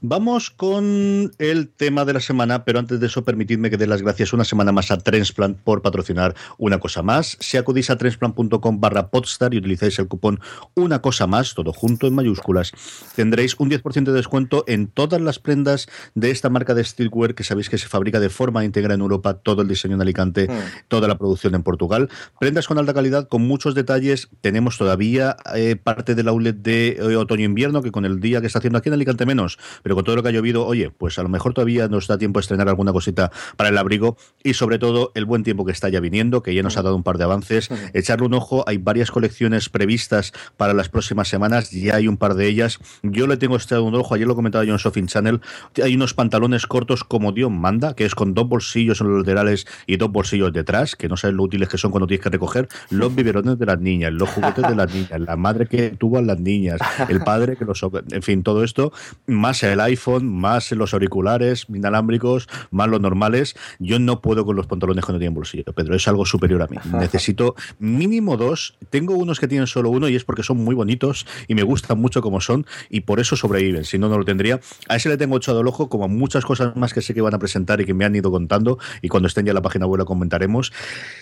Vamos con el tema de la semana, pero antes de eso permitidme que dé las gracias una semana más a Transplant por patrocinar una cosa más. Si acudís a transplant.com barra podstar y utilizáis el cupón una cosa más, todo junto en mayúsculas, tendréis un 10% de descuento en todas las prendas de esta marca de streetwear que sabéis que se fabrica de forma íntegra en Europa, todo el diseño en Alicante, mm. toda la producción en Portugal. Prendas con alta calidad, con muchos detalles. Tenemos todavía eh, parte del outlet de eh, otoño-invierno que con el día que está haciendo aquí en Alicante menos, pero con todo lo que ha llovido, oye, pues a lo mejor todavía nos da tiempo a estrenar alguna cosita para el abrigo y sobre todo el buen tiempo que está ya viniendo, que ya nos ha dado un par de avances. Echarle un ojo, hay varias colecciones previstas para las próximas semanas, ya hay un par de ellas. Yo le tengo este un ojo, ayer lo comentaba yo en Shopping Channel, hay unos pantalones cortos como Dios manda, que es con dos bolsillos en los laterales y dos bolsillos detrás, que no sabes lo útiles que son cuando tienes que recoger los biberones de las niñas, los juguetes de las niñas, la madre que tuvo a las niñas, el padre que los... En fin, todo esto más el iPhone, más los auriculares inalámbricos, más los normales. Yo no puedo con los pantalones que no tienen bolsillo, Pedro, es algo superior a mí. Necesito mínimo dos. Tengo unos que tienen solo uno y es porque son muy bonitos y me gustan mucho como son y por eso sobreviven. Si no, no lo tendría. A ese le tengo echado el ojo, como a muchas cosas más que sé que van a presentar y que me han ido contando y cuando estén ya en la página web lo comentaremos.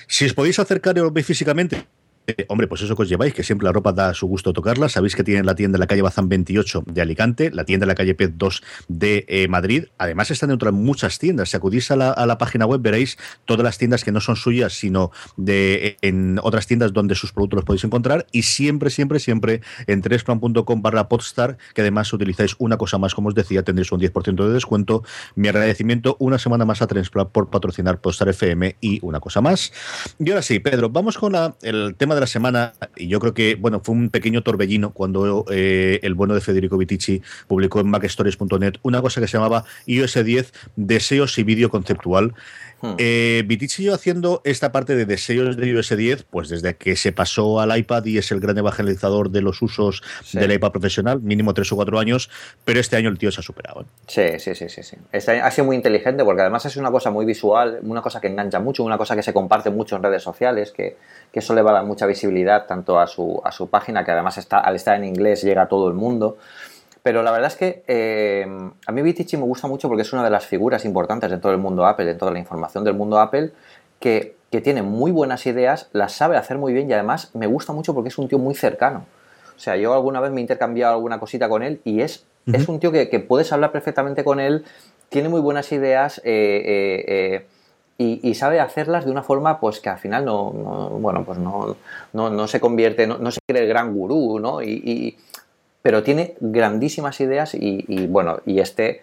Si os podéis acercar y lo veis físicamente, eh, hombre, pues eso que os lleváis, que siempre la ropa da su gusto tocarla. Sabéis que tienen la tienda en la calle Bazán 28 de Alicante, la tienda en la calle Pez 2 de eh, Madrid. Además, están en otras muchas tiendas. Si acudís a la, página web, veréis todas las tiendas que no son suyas, sino de en otras tiendas donde sus productos los podéis encontrar. Y siempre, siempre, siempre en tresplancom barra podstar, que además utilizáis una cosa más, como os decía, tendréis un 10% de descuento. Mi agradecimiento una semana más a Transplant por patrocinar Podstar FM y una cosa más. Y ahora sí, Pedro, vamos con el tema de la semana, y yo creo que, bueno, fue un pequeño torbellino cuando eh, el bueno de Federico Vitici publicó en macstories.net una cosa que se llamaba iOS 10 Deseos y Vídeo Conceptual. Hmm. Eh, haciendo esta parte de deseos de iOS 10, pues desde que se pasó al iPad y es el gran evangelizador de los usos del iPad profesional, mínimo tres o cuatro años, pero este año el tío se ha superado. ¿eh? Sí, sí, sí, sí. sí. ha sido muy inteligente porque además es una cosa muy visual, una cosa que engancha mucho, una cosa que se comparte mucho en redes sociales, que, que eso le va a dar mucha visibilidad tanto a su, a su página, que además está, al estar en inglés llega a todo el mundo. Pero la verdad es que eh, a mí Vitici me gusta mucho porque es una de las figuras importantes de todo el mundo Apple, de toda la información del mundo Apple, que, tiene muy buenas ideas, las sabe hacer muy bien y además me gusta mucho porque es un tío muy cercano. O sea, yo alguna vez me he intercambiado alguna cosita con él y es, es un tío que, puedes hablar perfectamente con él, tiene muy buenas ideas eh, eh, y, sabe hacerlas de una forma pues que al final no, bueno, pues no, no, se convierte, no, se cree el gran gurú, ¿no? y, pero tiene grandísimas ideas y, bueno, y este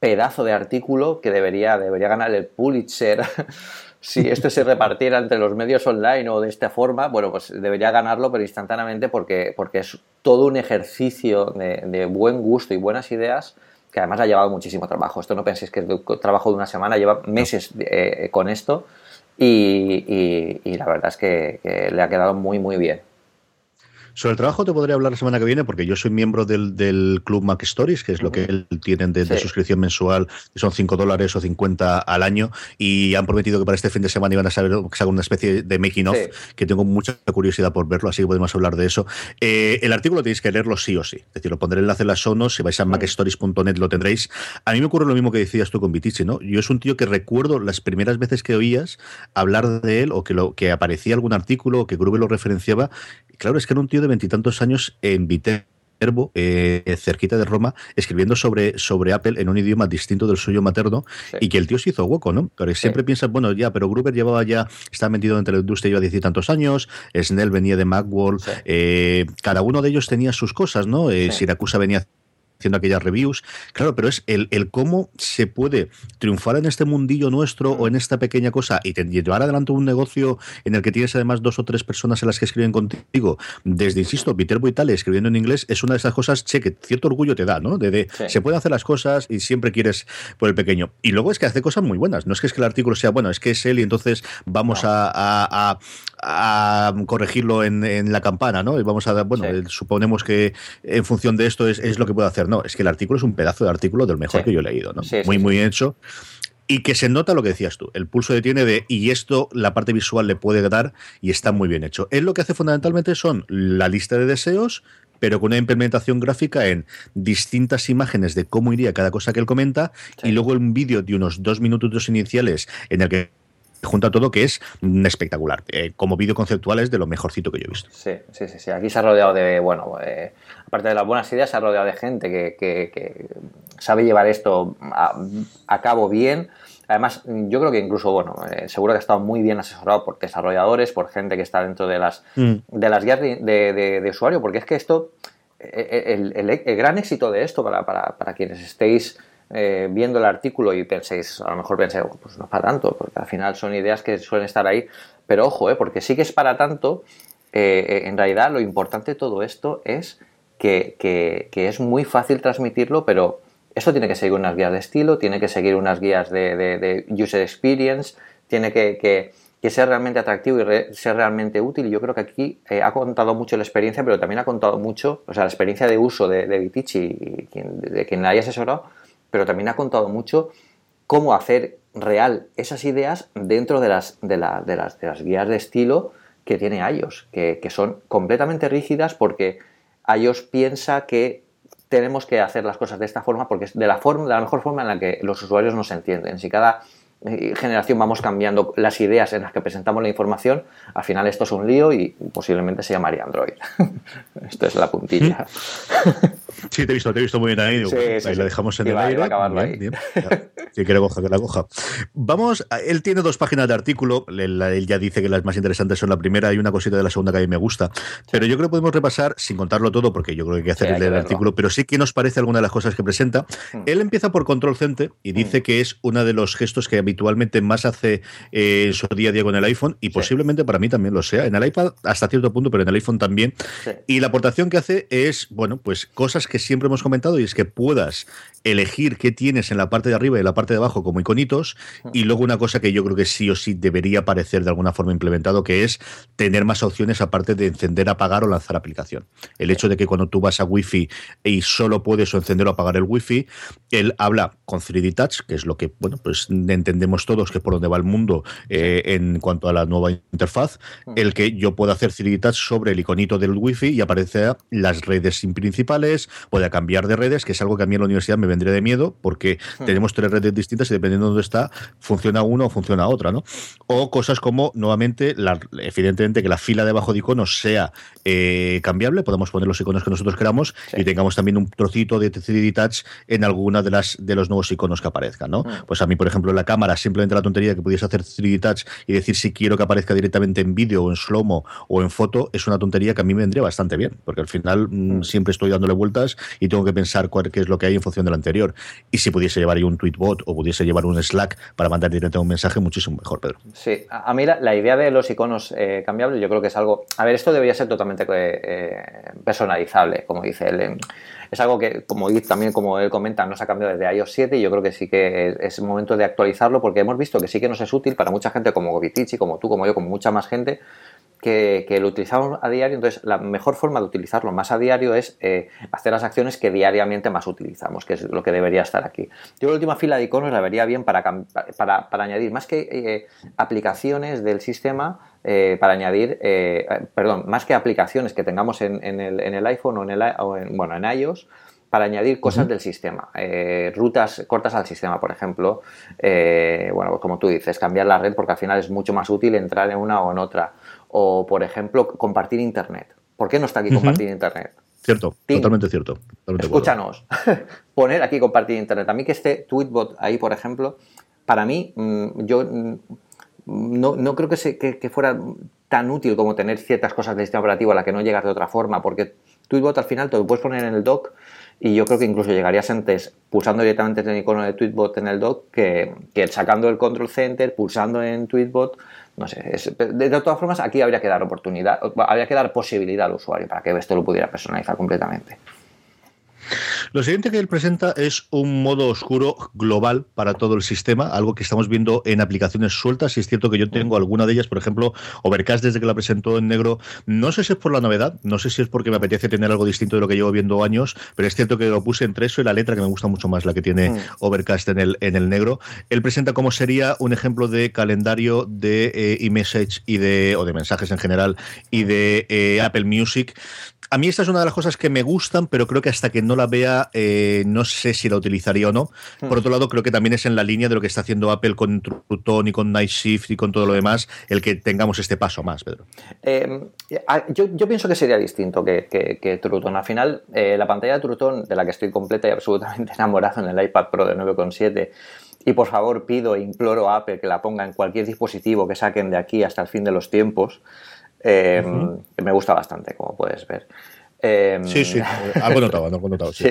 pedazo de artículo que debería, debería ganar el Pulitzer si esto se repartiera entre los medios online o de esta forma, bueno, pues debería ganarlo, pero instantáneamente porque, porque es todo un ejercicio de, buen gusto y buenas ideas que además ha llevado muchísimo trabajo. Esto no penséis que es trabajo de una semana, lleva meses eh, con esto y, la verdad es que le ha quedado muy, muy bien. Sobre el trabajo te podría hablar la semana que viene porque yo soy miembro del, del club Mac Stories, que es lo que tienen de, suscripción mensual, que son 5 dólares o 50 al año, y han prometido que para este fin de semana iban a saber sacar una especie de making of, que tengo mucha curiosidad por verlo, así que podemos hablar de eso. Eh, el artículo tenéis que leerlo sí o sí, es decir, lo pondré el enlace en las sonos, si vais a macstories.net lo tendréis. A mí me ocurre lo mismo que decías tú con Vitici, ¿no? Yo es un tío que recuerdo las primeras veces que oías hablar de él o que, lo, que aparecía algún artículo o que Grube lo referenciaba. claro, es que era un tío de veintitantos años en Viterbo, eh, cerquita de Roma, escribiendo sobre, sobre Apple en un idioma distinto del suyo materno y que el tío se hizo hueco, ¿no? Pero siempre piensas, bueno, ya, pero Gruber llevaba ya, está metido entre la industria, lleva diez y tantos años, Snell venía de Macworld, eh, cada uno de ellos tenía sus cosas, ¿no? Eh, Siracusa venía haciendo aquellas reviews. Claro, pero es el, el, cómo se puede triunfar en este mundillo nuestro o en esta pequeña cosa y llevar adelante un negocio en el que tienes además dos o tres personas en las que escriben contigo. Desde, insisto, Viterbo Italia escribiendo en inglés es una de esas cosas, che, que cierto orgullo te da, ¿no? De, se pueden hacer las cosas y siempre quieres por el pequeño. Y luego es que hace cosas muy buenas. No es que es que el artículo sea, bueno, es que es él y entonces vamos a, a, corregirlo en, en, la campana, ¿no? Y vamos a dar, bueno, suponemos que en función de esto es, es lo que puedo hacer. No, es que el artículo es un pedazo de artículo del mejor que yo he leído, ¿no? muy, muy hecho. Y que se nota lo que decías tú, el pulso que tiene de, y esto la parte visual le puede dar y está muy bien hecho. Él lo que hace fundamentalmente son la lista de deseos, pero con una implementación gráfica en distintas imágenes de cómo iría cada cosa que él comenta, y luego un vídeo de unos dos minutos iniciales en el que junta todo que es espectacular. Eh, como vídeo conceptual es de lo mejorcito que yo he visto. Sí, sí, sí. Aquí se ha rodeado de, bueno, eh, aparte de las buenas ideas, se ha rodeado de gente que, sabe llevar esto a, cabo bien. Además, yo creo que incluso, bueno, eh, seguro que ha estado muy bien asesorado por desarrolladores, por gente que está dentro de las, mm. de las guías de, usuario, porque es que esto, el, gran éxito de esto para, para quienes estéis eh, viendo el artículo y penséis, a lo mejor penséis, pues no es para tanto, porque al final son ideas que suelen estar ahí, pero ojo, eh, porque sí que es para tanto, eh, en realidad lo importante de todo esto es que, es muy fácil transmitirlo, pero esto tiene que seguir unas guías de estilo, tiene que seguir unas guías de, user experience, tiene que, ser realmente atractivo y ser realmente útil. Yo creo que aquí ha contado mucho la experiencia, pero también ha contado mucho, o sea, la experiencia de uso de, de y de quien la haya asesorado, pero también ha contado mucho cómo hacer real esas ideas dentro de las, de, de las, de las guías de estilo que tiene iOS, que, que, son completamente rígidas porque iOS piensa que tenemos que hacer las cosas de esta forma porque es de la, forma, de la mejor forma en la que los usuarios nos entienden. Si cada generación vamos cambiando las ideas en las que presentamos la información, al final esto es un lío y posiblemente se llamaría Android. esto es la puntilla. Sí, te he visto, te he visto muy bien ahí. ahí la dejamos en el aire. que la coja, que la coja. Vamos, él tiene dos páginas de artículo. Él, ya dice que las más interesantes son la primera y una cosita de la segunda que a mí me gusta. Pero yo creo que podemos repasar, sin contarlo todo, porque yo creo que hay que hacer el artículo, pero sí que nos parece alguna de las cosas que presenta. Hmm. Él empieza por control cente y dice hmm. que es uno de los gestos que habitualmente más hace eh, en su día a día con el iPhone y posiblemente para mí también lo sea. En el iPad hasta cierto punto, pero en el iPhone también. Y la aportación que hace es, bueno, pues cosas que siempre hemos comentado y es que puedas elegir qué tienes en la parte de arriba y en la parte de abajo como iconitos. Y luego una cosa que yo creo que sí o sí debería aparecer de alguna forma implementado que es tener más opciones aparte de encender, apagar o lanzar aplicación. El hecho de que cuando tú vas a Wi-Fi y solo puedes o encender o apagar el Wi-Fi, él habla con 3D Touch, que es lo que bueno pues entendemos todos que es por donde va el mundo eh, en cuanto a la nueva interfaz, el que yo pueda hacer 3D Touch sobre el iconito del Wi-Fi y aparece las redes principales, pueda cambiar de redes, que es algo que a mí en la universidad me vendría de miedo, porque hmm. tenemos tres redes distintas y dependiendo de dónde está, funciona una o funciona otra, ¿no? O cosas como, nuevamente, la, evidentemente que la fila debajo de iconos sea eh, cambiable, podamos poner los iconos que nosotros queramos y tengamos también un trocito de 3D Touch en alguna de las de los nuevos iconos que aparezcan, ¿no? Hmm. Pues a mí, por ejemplo, la cámara, simplemente la tontería que pudiese hacer 3D Touch y decir si quiero que aparezca directamente en vídeo o en slow-mo o en foto, es una tontería que a mí me vendría bastante bien, porque al final mm, hmm. siempre estoy dándole vueltas y tengo que pensar cuál, qué es lo que hay en función del anterior. Y si pudiese llevar ahí un tweetbot o pudiese llevar un Slack para mandar directamente un mensaje, muchísimo mejor, Pedro. Sí, a mí la, idea de los iconos eh, cambiables, yo creo que es algo. A ver, esto debería ser totalmente eh, personalizable, como dice él. Es algo que, como también como él comenta, no se ha cambiado desde iOS 7 y yo creo que sí que es momento de actualizarlo porque hemos visto que sí que nos es útil para mucha gente como Vitici, como tú, como yo, como mucha más gente que, lo utilizamos a diario, entonces la mejor forma de utilizarlo más a diario es eh, hacer las acciones que diariamente más utilizamos, que es lo que debería estar aquí. Yo la última fila de iconos la vería bien para, para, para añadir más que eh, aplicaciones del sistema, eh, para añadir, perdón, más que aplicaciones que tengamos en, el, en el, iPhone o en, el, o en, bueno, en iOS, para añadir cosas del sistema, rutas cortas al sistema, por ejemplo. bueno, pues como tú dices, cambiar la red porque al final es mucho más útil entrar en una o en otra o, por ejemplo, compartir Internet. ¿Por qué no está aquí compartir Internet? Cierto, totalmente cierto. Escúchanos, poner aquí compartir Internet. A mí que esté Tweetbot ahí, por ejemplo, para mí, mm, yo mm, no, creo que, que, fuera tan útil como tener ciertas cosas del sistema operativo a la que no llegas de otra forma, porque Tweetbot al final te lo puedes poner en el dock y yo creo que incluso llegarías antes pulsando directamente en el icono de Tweetbot en el dock que, que sacando el control center, pulsando en Tweetbot no sé, de, todas formas aquí habría que dar oportunidad, habría que dar posibilidad al usuario para que esto lo pudiera personalizar completamente. Lo siguiente que él presenta es un modo oscuro global para todo el sistema, algo que estamos viendo en aplicaciones sueltas. Y es cierto que yo tengo alguna de ellas, por ejemplo, Overcast desde que la presentó en negro. No sé si es por la novedad, no sé si es porque me apetece tener algo distinto de lo que llevo viendo años, pero es cierto que lo puse entre eso y la letra, que me gusta mucho más la que tiene mm. Overcast en el, en el negro. Él presenta cómo sería un ejemplo de calendario de eh, e-message y de, o de mensajes en general y de eh, Apple Music a mí esta es una de las cosas que me gustan, pero creo que hasta que no la vea, eh, no sé si la utilizaría o no. Hmm. Por otro lado, creo que también es en la línea de lo que está haciendo Apple con Truton y con Night Shift y con todo lo demás, el que tengamos este paso más, Pedro. Em, yo, pienso que sería distinto que, que, Truton. Al final, eh, la pantalla de Truton, de la que estoy completa y absolutamente enamorado en el iPad Pro de 9,7, y por favor pido e imploro a Apple que la ponga en cualquier dispositivo que saquen de aquí hasta el fin de los tiempos. Em, me gusta bastante, como puedes ver. Em, sí, sí, algo notado, algo notado, sí.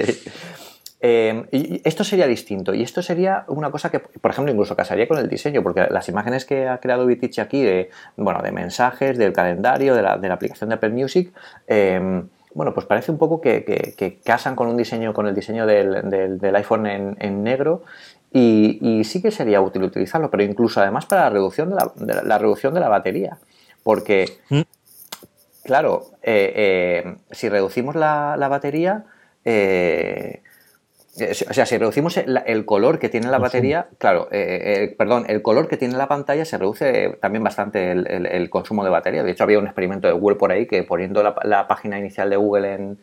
Em, y esto sería distinto y esto sería una cosa que, por ejemplo, incluso casaría con el diseño, porque las imágenes que ha creado Vitich aquí de, bueno, de mensajes, del calendario, de la, aplicación de Apple Music, bueno, pues parece un poco que, casan con un diseño, con el diseño del, iPhone en, negro y, sí que sería útil utilizarlo, pero incluso además para la reducción de la, la reducción de la batería. Porque, mm. Claro, eh, eh, si reducimos la, batería, eh, o sea, si reducimos el, color que tiene la batería, claro, perdón, el color que tiene la pantalla se reduce también bastante el, consumo de batería. De hecho, había un experimento de Google por ahí que poniendo la, página inicial de Google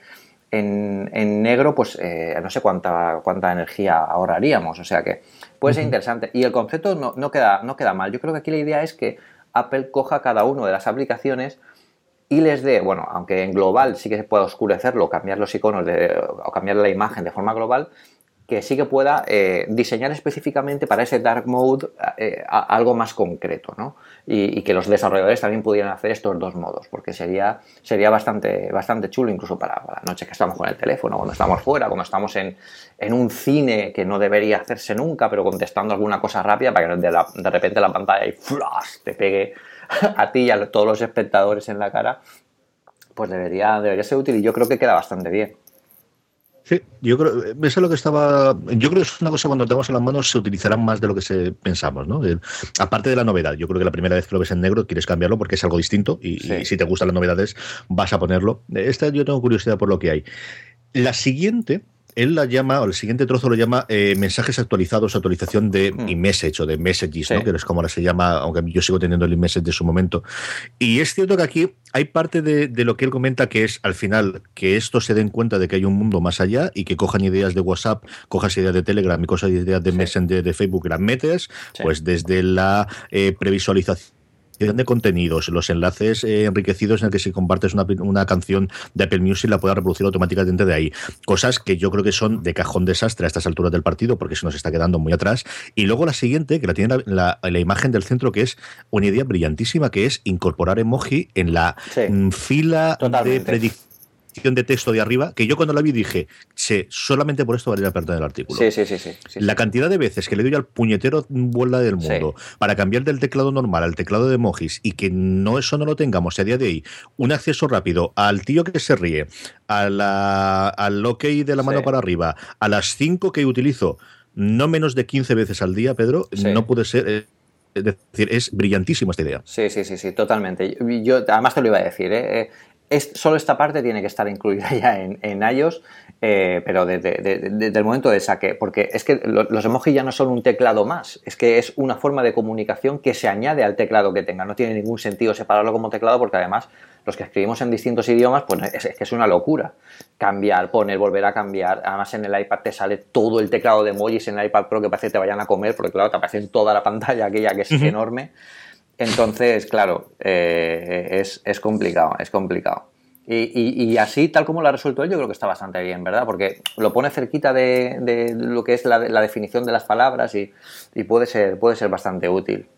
en, negro, pues no sé cuánta, cuánta energía ahorraríamos. O sea que puede ser interesante. Y el concepto no, no, queda, no queda mal. Yo creo que aquí la idea es que Apple coja cada una de las aplicaciones y les dé, bueno, aunque en global sí que se pueda oscurecerlo, cambiar los iconos o cambiar la imagen de forma global, que sí que pueda eh, diseñar específicamente para ese dark mode eh, algo más concreto, ¿no? Y, que los desarrolladores también pudieran hacer estos dos modos, porque sería, sería bastante, bastante chulo incluso para, la noche que estamos con el teléfono, cuando estamos fuera, cuando estamos en, un cine que no debería hacerse nunca, pero contestando alguna cosa rápida para que de, repente la pantalla y flash te pegue a ti y a todos los espectadores en la cara, pues debería, debería ser útil y yo creo que queda bastante bien. Sí, yo creo, eso es lo que estaba. Yo creo que es una cosa cuando tenemos en las manos se utilizará más de lo que se pensamos, ¿no? aparte de la novedad, yo creo que la primera vez que lo ves en negro quieres cambiarlo porque es algo distinto y, si te gustan las novedades vas a ponerlo. Esta yo tengo curiosidad por lo que hay. La siguiente, él la llama, o el siguiente trozo lo llama eh, mensajes actualizados, actualización de mm. message o de messages, ¿no? que es como ahora se llama, aunque yo sigo teniendo el message de su momento. Y es cierto que aquí hay parte de, lo que él comenta que es al final que esto se den cuenta de que hay un mundo más allá y que cojan ideas de WhatsApp, cojas ideas de Telegram y cosas ideas de Messenger de Facebook las metes, pues desde la eh, previsualización de contenidos, los enlaces eh, enriquecidos en el que si compartes una, una, canción de Apple Music la puedas reproducir automáticamente de ahí. Cosas que yo creo que son de cajón desastre a estas alturas del partido porque se nos está quedando muy atrás. Y luego la siguiente, que la tiene la, la, imagen del centro, que es una idea brillantísima, que es incorporar emoji en la mm, fila de predicción de texto de arriba, que yo cuando la vi dije, sí, solamente por esto vale la pena el artículo. Sí, sí, sí, sí, La cantidad de veces que le doy al puñetero bola del mundo para cambiar del teclado normal al teclado de emojis y que no eso no lo tengamos a día de hoy, un acceso rápido al tío que se ríe, a la, al ok de la mano para arriba, a las cinco que utilizo no menos de 15 veces al día, Pedro, no puede ser... Eh, Es decir, es brillantísima esta idea. Sí, sí, sí, sí, totalmente. Yo además te lo iba a decir, ¿eh? Es, solo esta parte tiene que estar incluida ya en, en iOS, eh, pero desde, el momento de saque, porque es que los emojis ya no son un teclado más, es que es una forma de comunicación que se añade al teclado que tenga. No tiene ningún sentido separarlo como teclado porque además los que escribimos en distintos idiomas, pues es, que es una locura. Cambiar, poner, volver a cambiar. Además en el iPad te sale todo el teclado de emojis en el iPad Pro que parece que te vayan a comer, porque claro, te aparece en toda la pantalla aquella que es enorme. Entonces, claro, eh, es, es, complicado, es complicado. Y, y, así, tal como lo ha resuelto él, yo creo que está bastante bien, ¿verdad? Porque lo pone cerquita de, de lo que es la, la, definición de las palabras y, y puede, ser, puede ser bastante útil.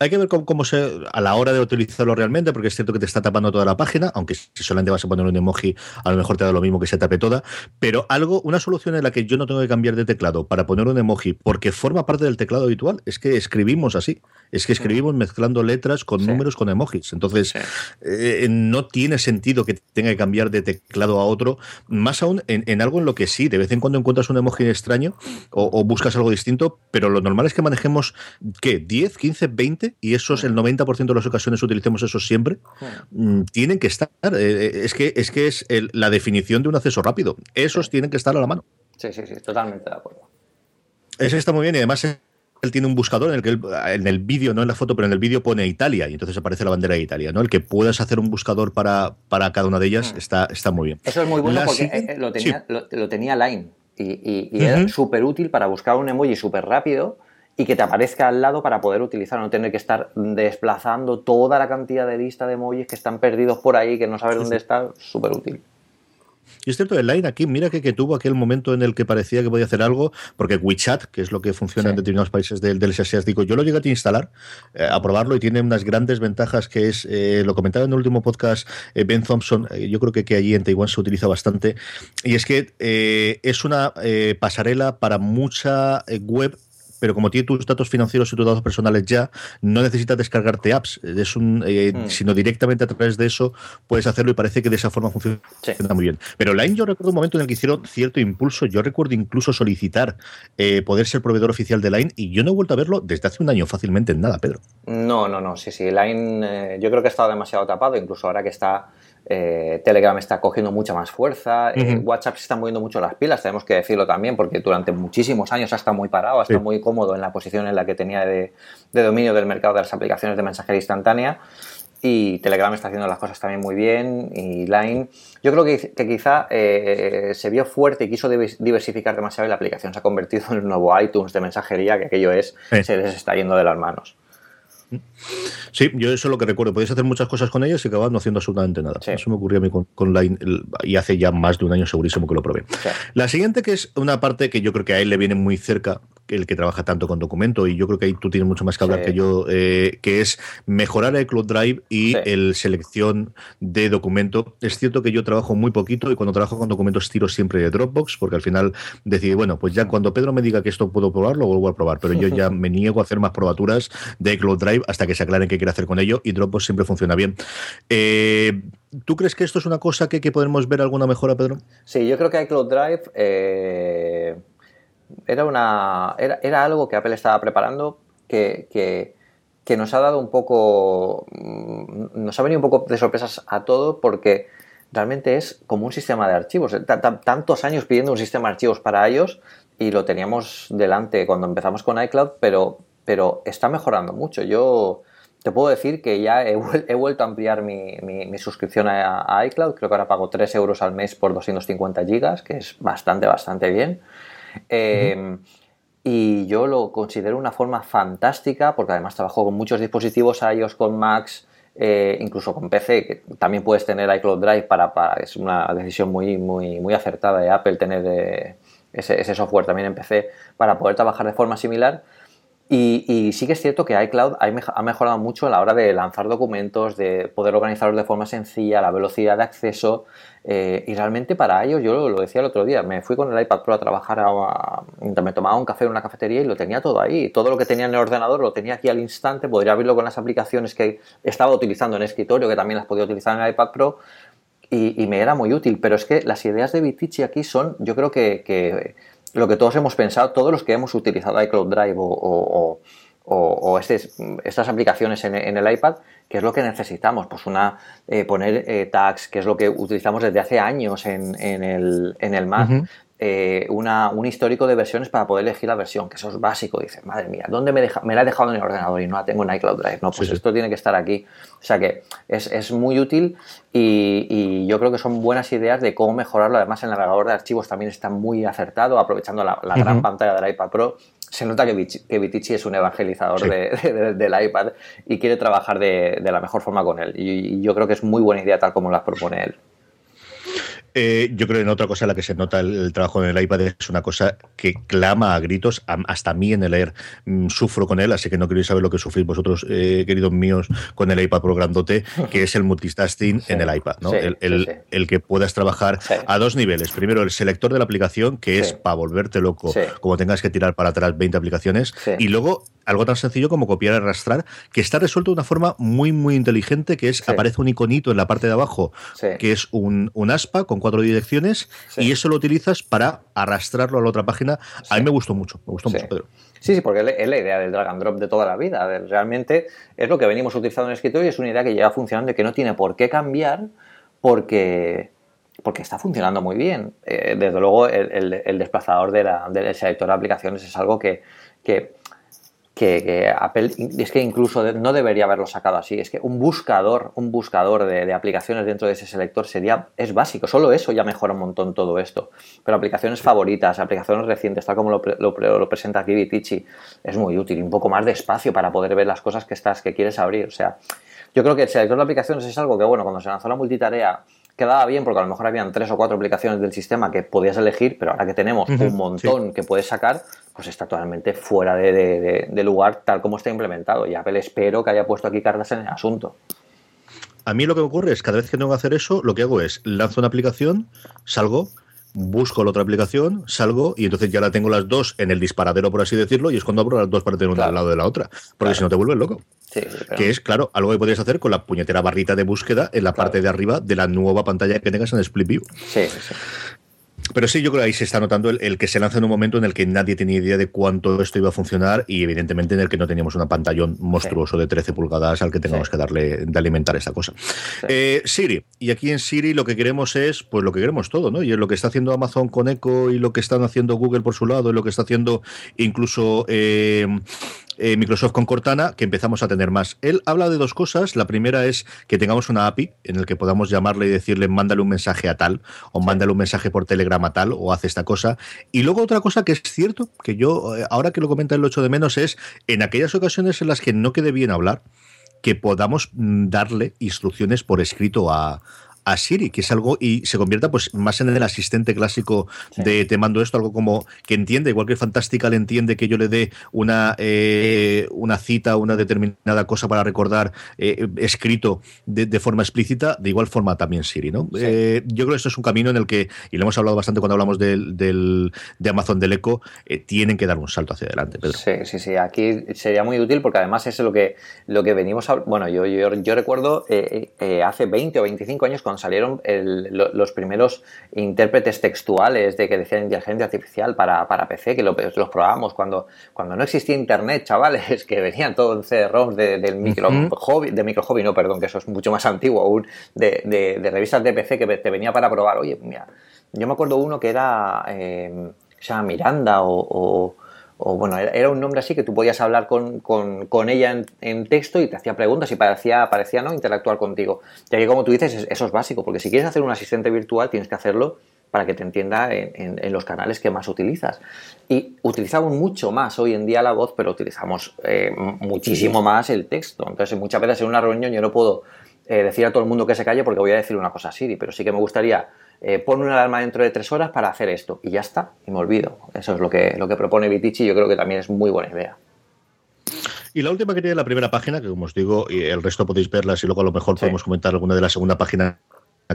Hay que ver cómo, se a la hora de utilizarlo realmente, porque es cierto que te está tapando toda la página, aunque si solamente vas a poner un emoji, a lo mejor te da lo mismo que se tape toda. Pero algo, una solución en la que yo no tengo que cambiar de teclado para poner un emoji, porque forma parte del teclado habitual, es que escribimos así. Es que escribimos mezclando letras con números con emojis. Entonces, eh, no tiene sentido que tenga que cambiar de teclado a otro, más aún en, algo en lo que sí, de vez en cuando encuentras un emoji extraño o, o buscas algo distinto, pero lo normal es que manejemos, ¿qué? ¿10, 15, 20? y esos el 90% de las ocasiones utilicemos eso siempre, mm, tienen que estar. Eh, eh, es que es, que es la definición de un acceso rápido. Esos tienen que estar a la mano. Sí, sí, sí, totalmente de acuerdo. Ese está muy bien y además él tiene un buscador en el que en el vídeo, no en la foto, pero en el vídeo pone Italia y entonces aparece la bandera de Italia, ¿no? El que puedas hacer un buscador para, para cada una de ellas mm. está, está muy bien. Eso es muy bueno porque eh, lo, tenía, lo, tenía Line y, y, era súper útil para buscar un emoji súper rápido y que te aparezca al lado para poder utilizar, no tener que estar desplazando toda la cantidad de lista de emojis que están perdidos por ahí, que no sabes dónde está, súper útil. Y es cierto, el Line aquí, mira que, que, tuvo aquel momento en el que parecía que podía hacer algo, porque WeChat, que es lo que funciona en determinados países del, del asiático, yo lo llegué a instalar, eh, a probarlo y tiene unas grandes ventajas que es, eh, lo comentaba en el último podcast eh, Ben Thompson, yo creo que, que allí en Taiwán se utiliza bastante, y es que es una pasarela para mucha web pero como tiene tus datos financieros y tus datos personales ya, no necesitas descargarte apps, es un, eh, hmm. sino directamente a través de eso puedes hacerlo y parece que de esa forma funciona muy bien. Pero Line yo recuerdo un momento en el que hicieron cierto impulso, yo recuerdo incluso solicitar eh, poder ser proveedor oficial de Line y yo no he vuelto a verlo desde hace un año fácilmente en nada, Pedro. No, no, no, sí, sí, Line eh, yo creo que ha estado demasiado tapado, incluso ahora que está eh, Telegram está cogiendo mucha más fuerza, eh, WhatsApp se está moviendo mucho las pilas, tenemos que decirlo también, porque durante muchísimos años ha estado muy parado, ha estado muy cómodo en la posición en la que tenía de, dominio del mercado de las aplicaciones de mensajería instantánea. Y Telegram está haciendo las cosas también muy bien. Y Line, yo creo que, quizá eh, se vio fuerte y quiso diversificar demasiado y la aplicación se ha convertido en el nuevo iTunes de mensajería, que aquello es, se les está yendo de las manos. Sí, yo eso es lo que recuerdo. Podéis hacer muchas cosas con ellas y acabar no haciendo absolutamente nada. Eso me ocurrió a mí con, Line y hace ya más de un año segurísimo que lo probé. La siguiente, que es una parte que yo creo que a él le viene muy cerca, el que trabaja tanto con documento, y yo creo que ahí tú tienes mucho más que hablar que yo, eh, que es mejorar el Cloud Drive y el selección de documento. Es cierto que yo trabajo muy poquito y cuando trabajo con documentos tiro siempre de Dropbox, porque al final decidí, bueno, pues ya cuando Pedro me diga que esto puedo probar, lo vuelvo a probar, pero yo ya me niego a hacer más probaturas de Cloud Drive hasta que se aclaren qué quiere hacer con ello y Dropbox siempre funciona bien. Eh, ¿Tú crees que esto es una cosa que, que, podemos ver alguna mejora, Pedro? Sí, yo creo que iCloud Drive eh, era, una, era, algo que Apple estaba preparando que, que, nos ha dado un poco, mm, nos ha venido un poco de sorpresas a todo porque realmente es como un sistema de archivos. Tantos años pidiendo un sistema de archivos para ellos y lo teníamos delante cuando empezamos con iCloud, pero, pero está mejorando mucho. Yo te puedo decir que ya he, vuelto a ampliar mi, suscripción a, iCloud. Creo que ahora pago 3 euros al mes por 250 gigas, que es bastante, bastante bien. Em, y yo lo considero una forma fantástica porque además trabajo con muchos dispositivos iOS, con Macs, eh, incluso con PC, que también puedes tener iCloud Drive para, es una decisión muy, muy, muy acertada de Apple tener eh, ese, ese, software también en PC para poder trabajar de forma similar. Y, sí que es cierto que iCloud ha mejorado mucho a la hora de lanzar documentos, de poder organizarlos de forma sencilla, la velocidad de acceso. Eh, y realmente para ellos, yo lo, decía el otro día, me fui con el iPad Pro a trabajar, a, me tomaba un café en una cafetería y lo tenía todo ahí. Todo lo que tenía en el ordenador lo tenía aquí al instante, podría abrirlo con las aplicaciones que estaba utilizando en escritorio, que también las podía utilizar en el iPad Pro. Y, me era muy útil, pero es que las ideas de Vitici aquí son, yo creo que lo que todos hemos pensado, todos los que hemos utilizado iCloud Drive o, o, estas aplicaciones en, el iPad, que es lo que necesitamos, pues una eh, poner eh, tags, que es lo que utilizamos desde hace años en, el, en el Mac. Eh, una, un histórico de versiones para poder elegir la versión, que eso es básico. Dices, madre mía, ¿dónde me, deja, me la he dejado en el ordenador y no la tengo en iCloud Drive? No, pues esto tiene que estar aquí. O sea que es, es muy útil y, y, yo creo que son buenas ideas de cómo mejorarlo. Además, el navegador de archivos también está muy acertado, aprovechando la, gran pantalla del iPad Pro se nota que, Vitici es un evangelizador del iPad y quiere trabajar de, la mejor forma con él. y, yo creo que es muy buena idea tal como la propone él. Eh, yo creo que en otra cosa en la que se nota el, trabajo en el iPad es una cosa que clama a gritos, hasta a mí en el Air. Mm, sufro con él, así que no queréis saber lo que sufrís vosotros, eh, queridos míos, con el iPad Pro grandote, que es el multitasking en el iPad, ¿no? el, que puedas trabajar a dos niveles. Primero, el selector de la aplicación, que es para volverte loco, como tengas que tirar para atrás 20 aplicaciones, y luego algo tan sencillo como copiar y arrastrar, que está resuelto de una forma muy, muy inteligente, que es, aparece un iconito en la parte de abajo, que es un, un aspa con cuatro direcciones y eso lo utilizas para arrastrarlo a la otra página. A mí me gustó mucho, me gustó mucho, Pedro. Sí, sí, porque es la idea del drag and drop de toda la vida. Realmente es lo que venimos utilizando en el escritorio y es una idea que lleva funcionando y que no tiene por qué cambiar porque, porque está funcionando muy bien. Eh, desde luego, el, desplazador de del selector de aplicaciones es algo que, que que, Apple es que incluso no debería haberlo sacado así. Es que un buscador, un buscador de, aplicaciones dentro de ese selector sería es básico. Solo eso ya mejora un montón todo esto. Pero aplicaciones favoritas, aplicaciones recientes, tal como lo, lo, presenta aquí Vitici, es muy útil. Un poco más de espacio para poder ver las cosas que estás que quieres abrir. O sea, yo creo que el selector de aplicaciones es algo que bueno cuando se lanzó la multitarea quedaba bien porque a lo mejor habían tres o cuatro aplicaciones del sistema que podías elegir, pero ahora que tenemos un montón que puedes sacar, pues está totalmente fuera de, lugar tal como está implementado. Y Apple espero que haya puesto aquí cartas en el asunto. A mí lo que me ocurre es cada vez que tengo que hacer eso, lo que hago es lanzo una aplicación, salgo, busco la otra aplicación, salgo y entonces ya la tengo las dos en el disparadero, por así decirlo, y es cuando abro las dos para tener una al lado de la otra. Porque si no te vuelves loco. Que es, claro, algo que podrías hacer con la puñetera barrita de búsqueda en la parte de arriba de la nueva pantalla que tengas en Split View. Sí, sí. Pero sí, yo creo que ahí se está notando el, que se lanza en un momento en el que nadie tenía idea de cuánto esto iba a funcionar y evidentemente en el que no teníamos un pantallón monstruoso de 13 pulgadas al que tengamos que darle de alimentar esta cosa. Eh, Siri, y aquí en Siri lo que queremos es, pues lo que queremos todo, ¿no? Y es lo que está haciendo Amazon con Echo y lo que están haciendo Google por su lado y lo que está haciendo incluso eh, eh, Microsoft con Cortana, que empezamos a tener más. Él habla de dos cosas. La primera es que tengamos una API en el que podamos llamarle y decirle mándale un mensaje a tal, o mándale un mensaje por Telegram a tal, o hace esta cosa. Y luego otra cosa que es cierto, que yo, eh, ahora que lo comenta el 8 de menos, es en aquellas ocasiones en las que no quede bien hablar, que podamos mm, darle instrucciones por escrito a, a Siri, que es algo y se convierta pues más en el asistente clásico de te mando esto, algo como que entiende, igual que Fantástica le entiende que yo le dé una, eh, una cita, una determinada cosa para recordar eh, escrito de, forma explícita, de igual forma también Siri, ¿no? Eh, yo creo que esto es un camino en el que, y lo hemos hablado bastante cuando hablamos del, del de Amazon del Eco, tienen que dar un salto hacia adelante, Pedro. Sí, sí, sí, aquí sería muy útil porque además es lo que, lo que venimos a, bueno, yo, yo, yo recuerdo hace 20 o 25 años cuando salieron los primeros intérpretes textuales de que decían inteligencia artificial para, PC, que los probábamos cuando, cuando no existía internet, chavales, que venían todos en CD-ROMs del micro hobby, de micro hobby, no, perdón, que eso es mucho más antiguo aún, de, revistas de PC que te venía para probar. Oye, mira, yo me acuerdo uno que era, eh, se llama Miranda o o bueno, era un nombre así que tú podías hablar con, ella en, texto y te hacía preguntas y parecía, parecía ¿no? interactuar contigo. Ya que como tú dices, eso es básico, porque si quieres hacer un asistente virtual tienes que hacerlo para que te entienda en, los canales que más utilizas. Y utilizamos mucho más hoy en día la voz, pero utilizamos eh, muchísimo más el texto. Entonces, muchas veces en una reunión yo no puedo eh, decir a todo el mundo que se calle porque voy a decir una cosa así, pero sí que me gustaría eh, pon una alarma dentro de tres horas para hacer esto y ya está, y me olvido. Eso es lo que, lo que propone Vitici y yo creo que también es muy buena idea. Y la última que tiene la primera página, que como os digo, y el resto podéis verlas y luego a lo mejor podemos comentar alguna de la segunda página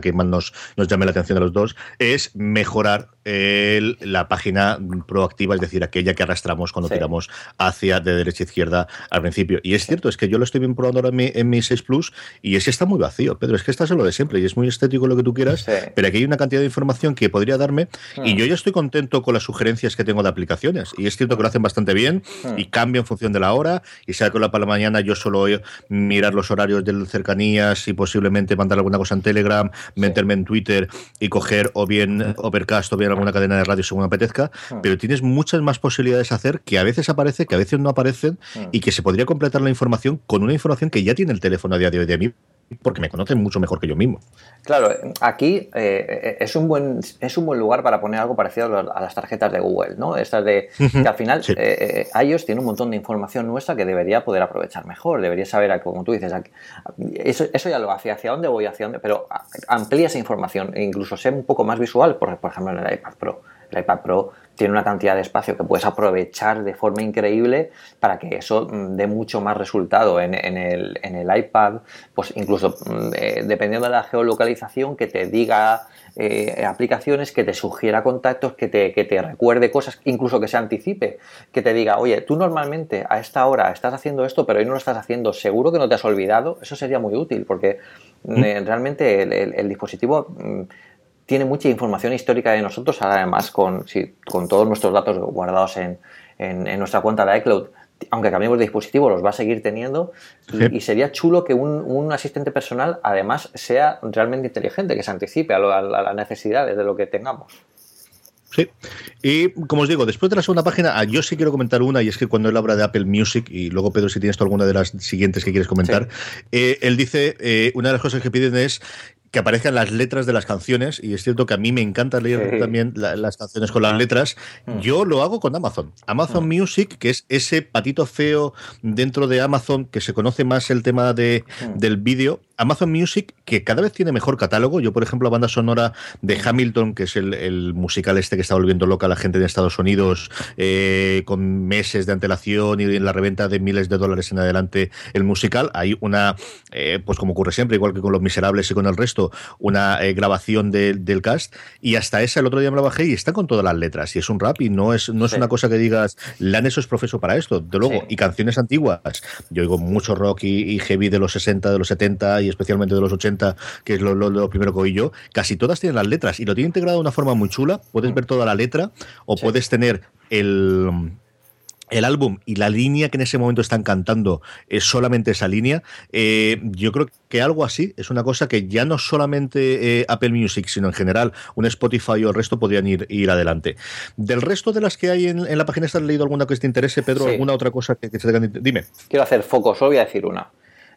que más nos, nos llame la atención a los dos, es mejorar la página proactiva, es decir, aquella que arrastramos cuando tiramos hacia de derecha a izquierda al principio. Y es cierto, es que yo lo estoy bien probando ahora en mi, 6 Plus y es que está muy vacío, Pedro, es que está solo de siempre y es muy estético lo que tú quieras, pero aquí hay una cantidad de información que podría darme y hmm. yo ya estoy contento con las sugerencias que tengo de aplicaciones. Y es cierto que lo hacen bastante bien hmm. y cambia en función de la hora y sea que la para la mañana yo solo mirar los horarios de cercanías y posiblemente mandar alguna cosa en Telegram, meterme en Twitter y coger o bien Overcast o bien alguna cadena de radio según apetezca, hmm. pero tienes muchas más posibilidades de hacer que a veces aparece, que a veces no aparecen hmm. y que se podría completar la información con una información que ya tiene el teléfono a día de hoy de mí porque me conocen mucho mejor que yo mismo. Claro, aquí eh, es, un buen, es un buen lugar para poner algo parecido a las tarjetas de Google, ¿no? Estas de que al final ellos eh, eh, tienen un montón de información nuestra que debería poder aprovechar mejor, debería saber, como tú dices, eso, eso ya lo hace, hacia dónde voy, hacia dónde, pero amplía esa información e incluso sea un poco más visual, por, por ejemplo en el iPad Pro. El iPad Pro tiene una cantidad de espacio que puedes aprovechar de forma increíble para que eso mm, dé mucho más resultado en, el, iPad, pues incluso mm, eh, dependiendo de la geolocalización, que te diga eh, aplicaciones, que te sugiera contactos, que te, que te recuerde cosas, incluso que se anticipe, que te diga, oye, tú normalmente a esta hora estás haciendo esto, pero hoy no lo estás haciendo, seguro que no te has olvidado, eso sería muy útil porque mm, eh, realmente el, dispositivo tiene mucha información histórica de nosotros, además con, con todos nuestros datos guardados en, nuestra cuenta de iCloud, aunque cambiemos de dispositivo, los va a seguir teniendo. Y, sería chulo que un, asistente personal, además, sea realmente inteligente, que se anticipe a, las necesidades de lo que tengamos. Sí, y como os digo, después de la segunda página, ah, yo sí quiero comentar una, y es que cuando él habla de Apple Music, y luego Pedro, si tienes tú alguna de las siguientes que quieres comentar, eh, él dice, eh, una de las cosas que piden es que aparezcan las letras de las canciones, y es cierto que a mí me encanta leer también las canciones con las letras, mm. yo lo hago con Amazon. Amazon mm. Music, que es ese patito feo dentro de Amazon, que se conoce más el tema de, mm. del vídeo, Amazon Music, que cada vez tiene mejor catálogo. Yo, por ejemplo, la banda sonora de Hamilton, que es el, musical este que está volviendo loca a la gente de Estados Unidos, eh, con meses de antelación y en la reventa de miles de dólares en adelante el musical, hay una, eh, pues como ocurre siempre, igual que con Los Miserables y con el resto, una eh, grabación del cast. Y hasta esa, el otro día me la bajé y está con todas las letras. Y es un rap y no es, no es una cosa que digas, Laneso es profeso para esto, de luego. Y canciones antiguas. Yo oigo mucho rock y, y, heavy de los 60, de los 70 y especialmente de los 80, que es lo, primero que oí yo, casi todas tienen las letras y lo tiene integrado de una forma muy chula. Puedes mm. ver toda la letra o puedes tener el el álbum y la línea que en ese momento están cantando es solamente esa línea, eh, yo creo que algo así es una cosa que ya no solamente eh, Apple Music, sino en general un Spotify o el resto podrían ir, ir adelante. Del resto de las que hay en, la página, ¿estás leído alguna que te interese, Pedro? ¿Alguna otra cosa que, que se te... Dime. Quiero hacer foco, solo voy a decir una.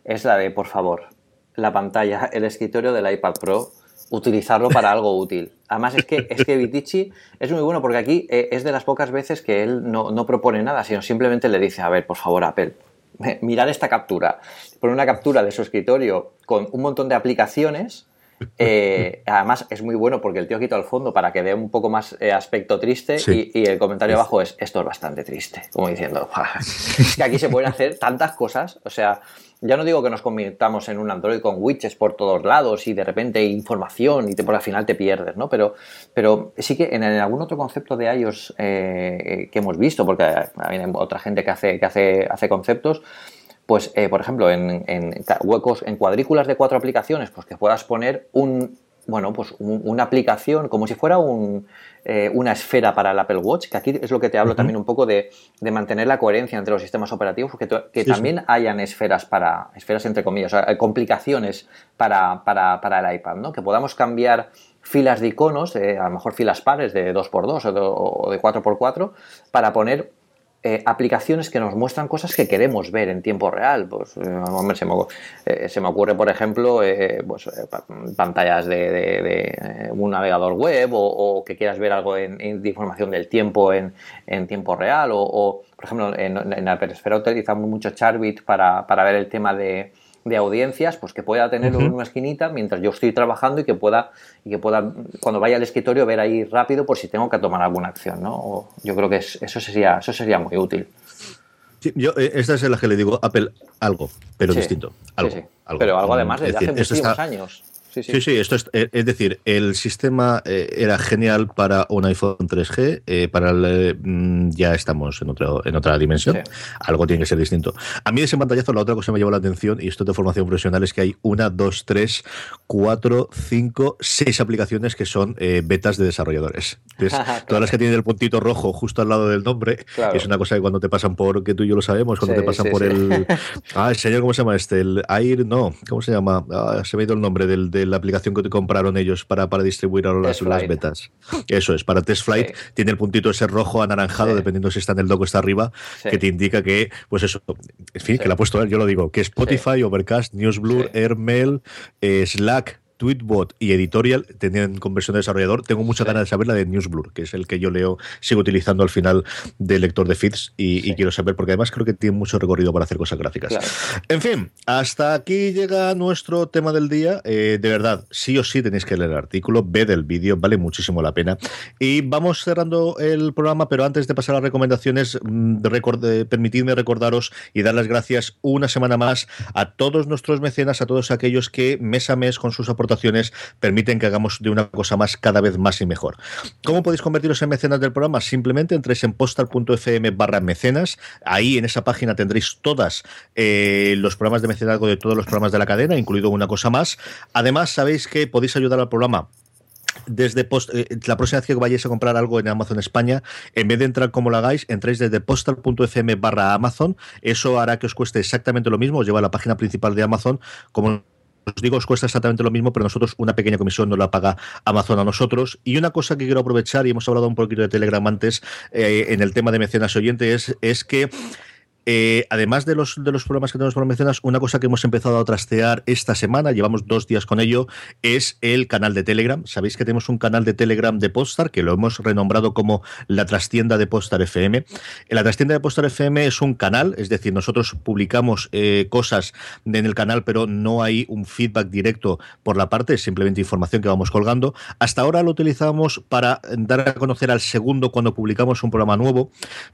Es la de, por favor, la pantalla, el escritorio del iPad Pro, utilizarlo para algo útil. Además es que, es que Vitici es muy bueno porque aquí eh, es de las pocas veces que él no, propone nada, sino simplemente le dice, a ver, por favor, Apple, mirar esta captura. Pone una captura de su escritorio con un montón de aplicaciones. Eh, además es muy bueno porque el tío quita el fondo para que dé un poco más eh, aspecto triste y, y, el comentario abajo es esto es bastante triste, como diciendo, es que aquí se pueden hacer tantas cosas, o sea, ya no digo que nos convirtamos en un Android con widgets por todos lados y de repente información y te, por al final te pierdes, ¿no? Pero, pero sí que en, algún otro concepto de iOS eh, que hemos visto, porque hay otra gente que hace, que hace, hace conceptos, pues eh, por ejemplo en, en, huecos, en cuadrículas de cuatro aplicaciones, pues que puedas poner un, bueno, pues una aplicación como si fuera un, eh, una esfera para el Apple Watch, que aquí es lo que te hablo también un poco de, mantener la coherencia entre los sistemas operativos, que, que también hayan esferas para, esferas entre comillas, o complicaciones para, para, el iPad, ¿no? Que podamos cambiar filas de iconos, a lo mejor filas pares de 2x2 o de, o de 4x4, para poner eh, aplicaciones que nos muestran cosas que queremos ver en tiempo real. Pues, eh, se, me, ocurre, por ejemplo, eh, pues, pantallas de, un navegador web o, que quieras ver algo en, información del tiempo en, tiempo real. O, por ejemplo, en, en la utilizamos mucho Charbit para, para ver el tema de, de audiencias, pues que pueda tenerlo en una esquinita mientras yo estoy trabajando y que pueda, y que pueda cuando vaya al escritorio ver ahí rápido por si tengo que tomar alguna acción, ¿no? yo creo que eso sería, eso sería muy útil. yo, eh, esta es la que le digo Apple algo, pero distinto. Algo, Pero algo además desde hace muchísimos años. Sí, sí, esto es, eh, es, decir, el sistema eh, era genial para un iPhone 3G, eh, para el, mm, ya estamos en, otro, en otra dimensión, algo tiene que ser distinto. A mí de ese pantallazo la otra cosa que me llevó la atención, y esto de formación profesional, es que hay una, dos, tres, cuatro, cinco, seis aplicaciones que son betas de desarrolladores. Todas las que tienen el puntito rojo justo al lado del nombre, es una cosa que cuando te pasan por, que tú y yo lo sabemos, cuando te pasan por el... Ah, el señor, ¿cómo se llama este? El Air, no, ¿cómo se llama? Ah, se me ha ido el nombre del la aplicación que te compraron ellos para, para distribuir ahora las, las, betas. Eso es, para Test Flight tiene el puntito ese rojo anaranjado, dependiendo si está en el dock o está arriba, que te indica que, pues eso, en fin, que lo ha puesto él, yo lo digo, que Spotify, Overcast, Newsblur, Airmail, eh, Slack, Tweetbot y Editorial tenían conversión de desarrollador. Tengo mucha ganas de saber la de Newsblur, que es el que yo leo, sigo utilizando al final del lector de feeds y, quiero saber, porque además creo que tiene mucho recorrido para hacer cosas gráficas. En fin, hasta aquí llega nuestro tema del día. Eh, de verdad, sí o sí tenéis que leer el artículo, ved el vídeo, vale muchísimo la pena. Y vamos cerrando el programa, pero antes de pasar a las recomendaciones, mm, eh, permitidme recordaros y dar las gracias una semana más a todos nuestros mecenas, a todos aquellos que mes a mes con sus aportaciones permiten que hagamos de una cosa más cada vez más y mejor. ¿Cómo podéis convertiros en mecenas del programa? Simplemente entréis en postal.fm barra mecenas. Ahí en esa página tendréis todas eh, los programas de mecenazgo de todos los programas de la cadena, incluido una cosa más. Además, sabéis que podéis ayudar al programa desde post, eh, la próxima vez que vayáis a comprar algo en Amazon España, en vez de entrar como lo hagáis, entréis desde postal.fm barra Amazon. Eso hará que os cueste exactamente lo mismo, os lleva a la página principal de Amazon, como os digo, os cuesta exactamente lo mismo, pero nosotros una pequeña comisión no la paga Amazon a nosotros. Y una cosa que quiero aprovechar, y hemos hablado un poquito de Telegram antes, eh, en el tema de mecenas oyentes, es que eh, además de los, de los programas que tenemos por mecenas, una cosa que hemos empezado a trastear esta semana, llevamos dos días con ello, es el canal de Telegram. Sabéis que tenemos un canal de Telegram de Postar, que lo hemos renombrado como la trastienda de Postar FM. La trastienda de Postar FM es un canal, es decir, nosotros publicamos eh, cosas en el canal, pero no hay un feedback directo por la parte, es simplemente información que vamos colgando. Hasta ahora lo utilizamos para dar a conocer al segundo cuando publicamos un programa nuevo,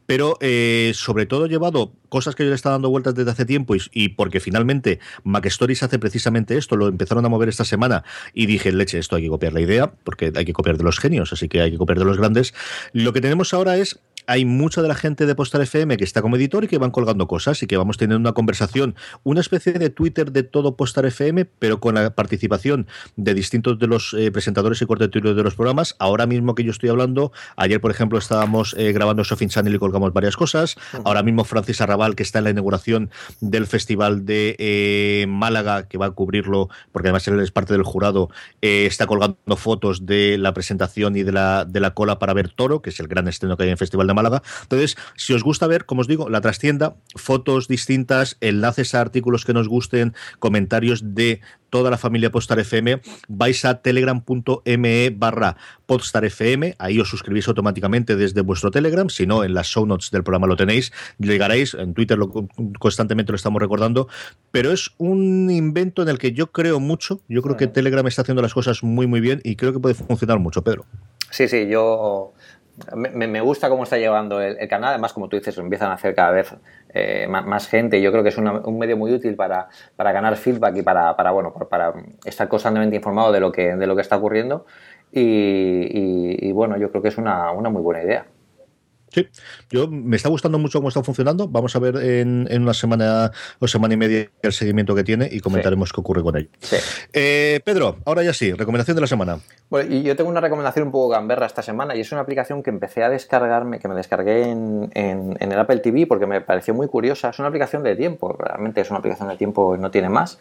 pero eh, sobre todo llevado cosas que yo le estaba dando vueltas desde hace tiempo y, porque finalmente MacStories hace precisamente esto, lo empezaron a mover esta semana y dije, leche, esto hay que copiar la idea, porque hay que copiar de los genios, así que hay que copiar de los grandes. Lo que tenemos ahora es hay mucha de la gente de Postal FM que está como editor y que van colgando cosas y que vamos teniendo una conversación, una especie de Twitter de todo Postal FM, pero con la participación de distintos de los eh, presentadores y cortetarios de los programas. Ahora mismo que yo estoy hablando, ayer por ejemplo estábamos eh, grabando Shopping Channel y colgamos varias cosas. Ahora mismo Francis Arrabal, que está en la inauguración del Festival de eh, Málaga, que va a cubrirlo, porque además él es parte del jurado, está colgando fotos de la presentación y de la, de la cola para ver Toro, que es el gran estreno que hay en el Festival de Málaga. Entonces, si os gusta ver, como os digo, la trastienda, fotos distintas, enlaces a artículos que nos gusten, comentarios de toda la familia Podstar FM, vais a telegram.me barra Podstar FM, ahí os suscribís automáticamente desde vuestro Telegram, si no, en las show notes del programa lo tenéis, llegaréis, en Twitter lo, constantemente lo estamos recordando, pero es un invento en el que yo creo mucho, yo creo que Telegram está haciendo las cosas muy muy bien y creo que puede funcionar mucho, Pedro. Sí, sí, yo me, gusta cómo está llevando el, canal. Además, como tú dices, lo empiezan a hacer cada vez eh, más, gente. Yo creo que es un medio muy útil para, ganar feedback y para, bueno, para estar constantemente informado de lo que, de lo que está ocurriendo. Y, bueno, yo creo que es una muy buena idea. Sí, yo me está gustando mucho cómo está funcionando. Vamos a ver en, una semana o semana y media el seguimiento que tiene y comentaremos qué ocurre con ello. Eh, Pedro, ahora ya sí, recomendación de la semana. Bueno, y yo tengo una recomendación un poco gamberra esta semana y es una aplicación que empecé a descargarme, que me descargué en, el Apple TV porque me pareció muy curiosa. Es una aplicación de tiempo, realmente es una aplicación de tiempo y no tiene más.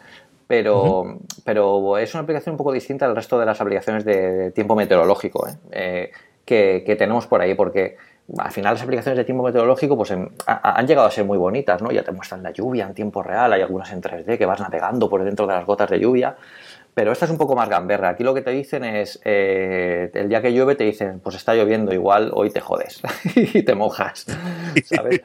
Pero, pero es una aplicación un poco distinta al resto de las aplicaciones de tiempo meteorológico ¿eh? Eh, que, que tenemos por ahí, porque al final las aplicaciones de tiempo meteorológico pues han llegado a ser muy bonitas, ¿no? Ya te muestran la lluvia en tiempo real, hay algunas en 3D que vas navegando por dentro de las gotas de lluvia, pero esta es un poco más gamberra. Aquí lo que te dicen es, eh, el día que llueve te dicen, pues está lloviendo, igual hoy te jodes y te mojas, ¿sabes?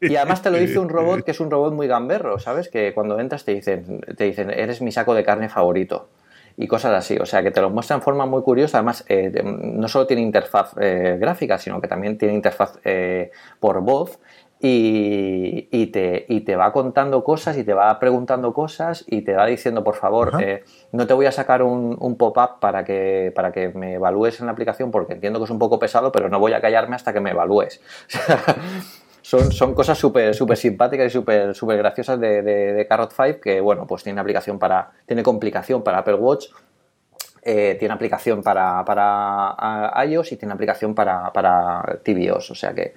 Y además te lo dice un robot que es un robot muy gamberro, ¿sabes? Que cuando entras te dicen, te dicen, eres mi saco de carne favorito y cosas así. O sea, que te lo muestra en forma muy curiosa. Además, eh, no solo tiene interfaz eh, gráfica, sino que también tiene interfaz eh, por voz. y, te, y, te, va contando cosas y te va preguntando cosas y te va diciendo, por favor, eh, no te voy a sacar un, pop-up para que, para que me evalúes en la aplicación porque entiendo que es un poco pesado, pero no voy a callarme hasta que me evalúes. son, son cosas súper super simpáticas y súper super graciosas de, de, Carrot 5 que, bueno, pues tiene aplicación para, tiene complicación para Apple Watch, eh, tiene aplicación para, para iOS y tiene aplicación para, para tvOS, o sea que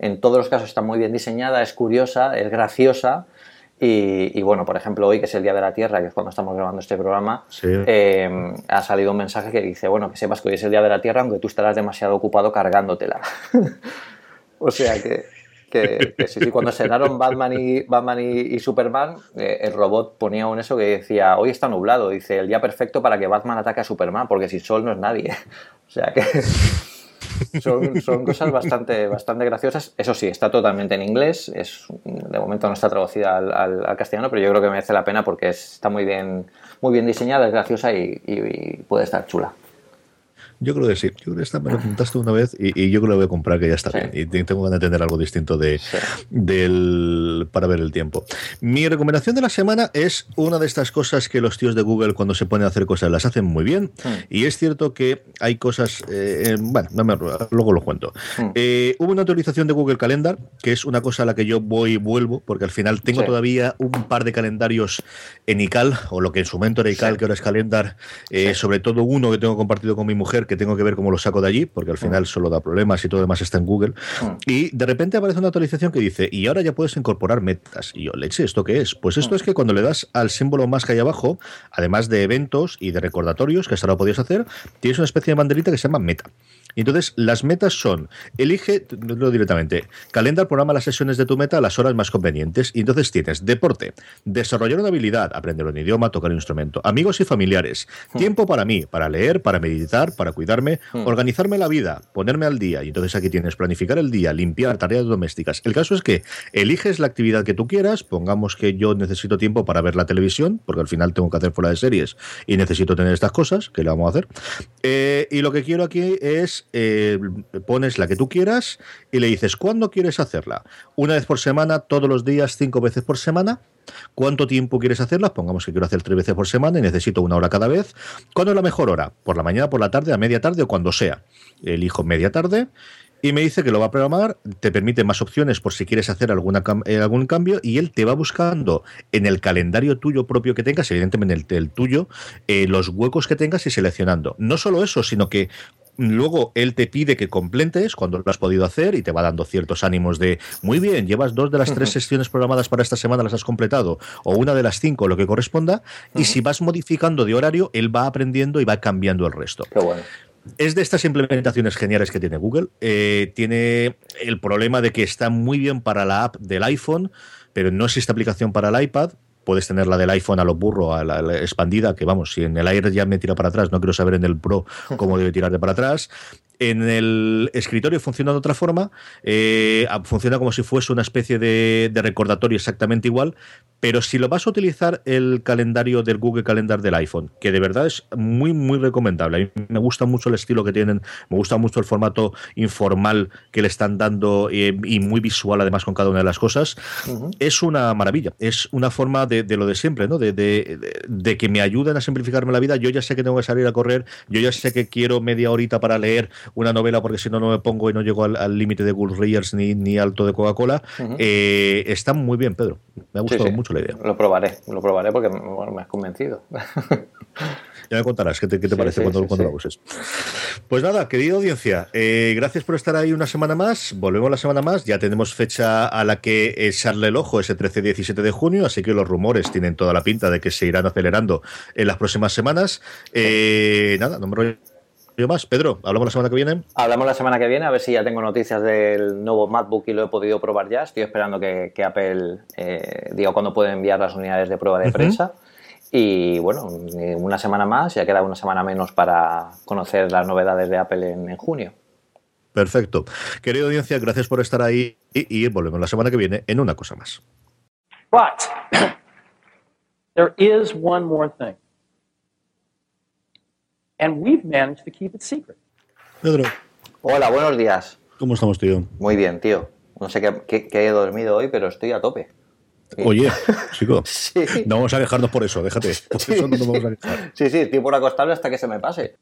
en todos los casos está muy bien diseñada, es curiosa, es graciosa. Y, bueno, por ejemplo, hoy que es el Día de la Tierra, que es cuando estamos grabando este programa, eh, ha salido un mensaje que dice, bueno, que sepas que hoy es el Día de la Tierra, aunque tú estarás demasiado ocupado cargándotela. o sea que, que, sí, cuando estrenaron Batman y, Batman y, Superman, eh, el robot ponía un eso que decía, hoy está nublado, dice, el día perfecto para que Batman ataque a Superman, porque sin sol no es nadie. o sea que... Son, cosas bastante, bastante graciosas. Eso sí, está totalmente en inglés. Es, de momento no está traducida al, castellano, pero yo creo que merece la pena porque está muy bien, muy bien diseñada, es graciosa y puede estar chula. Yo creo que sí. Yo creo que esta me lo preguntaste una vez y, yo creo que lo voy a comprar, que ya está bien. Y tengo que entender algo distinto de, del, para ver el tiempo. Mi recomendación de la semana es una de estas cosas que los tíos de Google, cuando se ponen a hacer cosas, las hacen muy bien. Y es cierto que hay cosas. Eh, bueno, luego lo cuento. Eh, hubo una actualización de Google Calendar, que es una cosa a la que yo voy y vuelvo, porque al final tengo todavía un par de calendarios en iCal, o lo que en su momento era iCal, que ahora es Calendar, eh, sobre todo uno que tengo compartido con mi mujer que tengo que ver cómo lo saco de allí, porque al final mm. solo da problemas y todo demás está en Google. Mm. Y de repente aparece una actualización que dice, y ahora ya puedes incorporar metas. Y yo, leche, ¿esto qué es? Pues esto mm. es que cuando le das al símbolo más que hay abajo, además de eventos y de recordatorios, que hasta ahora podías hacer, tienes una especie de banderita que se llama meta. Entonces las metas son, elige, lo directamente, calendar, programa las sesiones de tu meta a las horas más convenientes. Y entonces tienes deporte, desarrollar una habilidad, aprender un idioma, tocar un instrumento, amigos y familiares, tiempo para mí, para leer, para meditar, para cuidarme, hmm. organizarme la vida, ponerme al día. Y entonces aquí tienes planificar el día, limpiar, tareas domésticas. El caso es que eliges la actividad que tú quieras, pongamos que yo necesito tiempo para ver la televisión, porque al final tengo que hacer fuera de series y necesito tener estas cosas, que le vamos a hacer. Eh, y lo que quiero aquí es, eh, pones la que tú quieras y le dices, ¿cuándo quieres hacerla? Una vez por semana, todos los días, cinco veces por semana. ¿Cuánto tiempo quieres hacerla? Pongamos que quiero hacer tres veces por semana y necesito una hora cada vez. ¿Cuándo es la mejor hora? ¿Por la mañana, por la tarde, a media tarde o cuando sea? Elijo media tarde y me dice que lo va a programar, te permite más opciones por si quieres hacer alguna, eh, algún cambio y él te va buscando en el calendario tuyo propio que tengas, evidentemente en el, tuyo, eh, los huecos que tengas y seleccionando. No solo eso, sino que Luego él te pide que completes cuando lo has podido hacer y te va dando ciertos ánimos de muy bien, llevas dos de las tres sesiones programadas para esta semana, las has completado, o una de las cinco, lo que corresponda, y si vas modificando de horario, él va aprendiendo y va cambiando el resto. Es de estas implementaciones geniales que tiene Google. Eh, tiene el problema de que está muy bien para la app del iPhone, pero no existe aplicación para el iPad puedes tener la del iPhone a lo burro, a la, expandida, que vamos, si en el Air ya me tira para atrás, no quiero saber en el Pro cómo debe tirarte para atrás. En el escritorio funciona de otra forma, eh, funciona como si fuese una especie de, recordatorio exactamente igual, pero si lo vas a utilizar el calendario del Google Calendar del iPhone, que de verdad es muy, muy recomendable. A mí me gusta mucho el estilo que tienen, me gusta mucho el formato informal que le están dando eh, y muy visual además con cada una de las cosas. Es una maravilla, es una forma de, lo de siempre, ¿no? De, de, que me ayuden a simplificarme la vida. Yo ya sé que tengo que salir a correr, yo ya sé que quiero media horita para leer una novela porque si no, no me pongo y no llego al límite de Good Readers ni, ni alto de Coca-Cola. Eh, está muy bien, Pedro. Me ha gustado mucho la idea. Lo probaré, lo probaré porque me has convencido. Ya me contarás qué te, parece cuando, lo uses. Pues nada, querida audiencia, eh, gracias por estar ahí una semana más. Volvemos la semana más. Ya tenemos fecha a la que echarle el ojo, ese 13-17 de junio, así que los rumores tienen toda la pinta de que se irán acelerando en las próximas semanas. Eh, nada, no me rollo más. Pedro, ¿hablamos la semana que viene? Hablamos la semana que viene, a ver si ya tengo noticias del nuevo MacBook y lo he podido probar ya. Estoy esperando que, Apple eh, diga cuándo puede enviar las unidades de prueba de prensa. Y bueno, una semana más, ya queda una semana menos para conocer las novedades de Apple en, junio. Perfecto. Querida audiencia, gracias por estar ahí y, y volvemos la semana que viene en una cosa más. But there is one more thing. And we've managed to keep it secret. Pedro. Hola, buenos días. ¿Cómo estamos, tío? Muy bien, tío. No sé qué, he dormido hoy, pero estoy a tope. Oye, chico, no vamos a quejarnos por eso, déjate. Por sí, eso no nos vamos a quejar. Sí, sí, estoy por acostarme hasta que se me pase.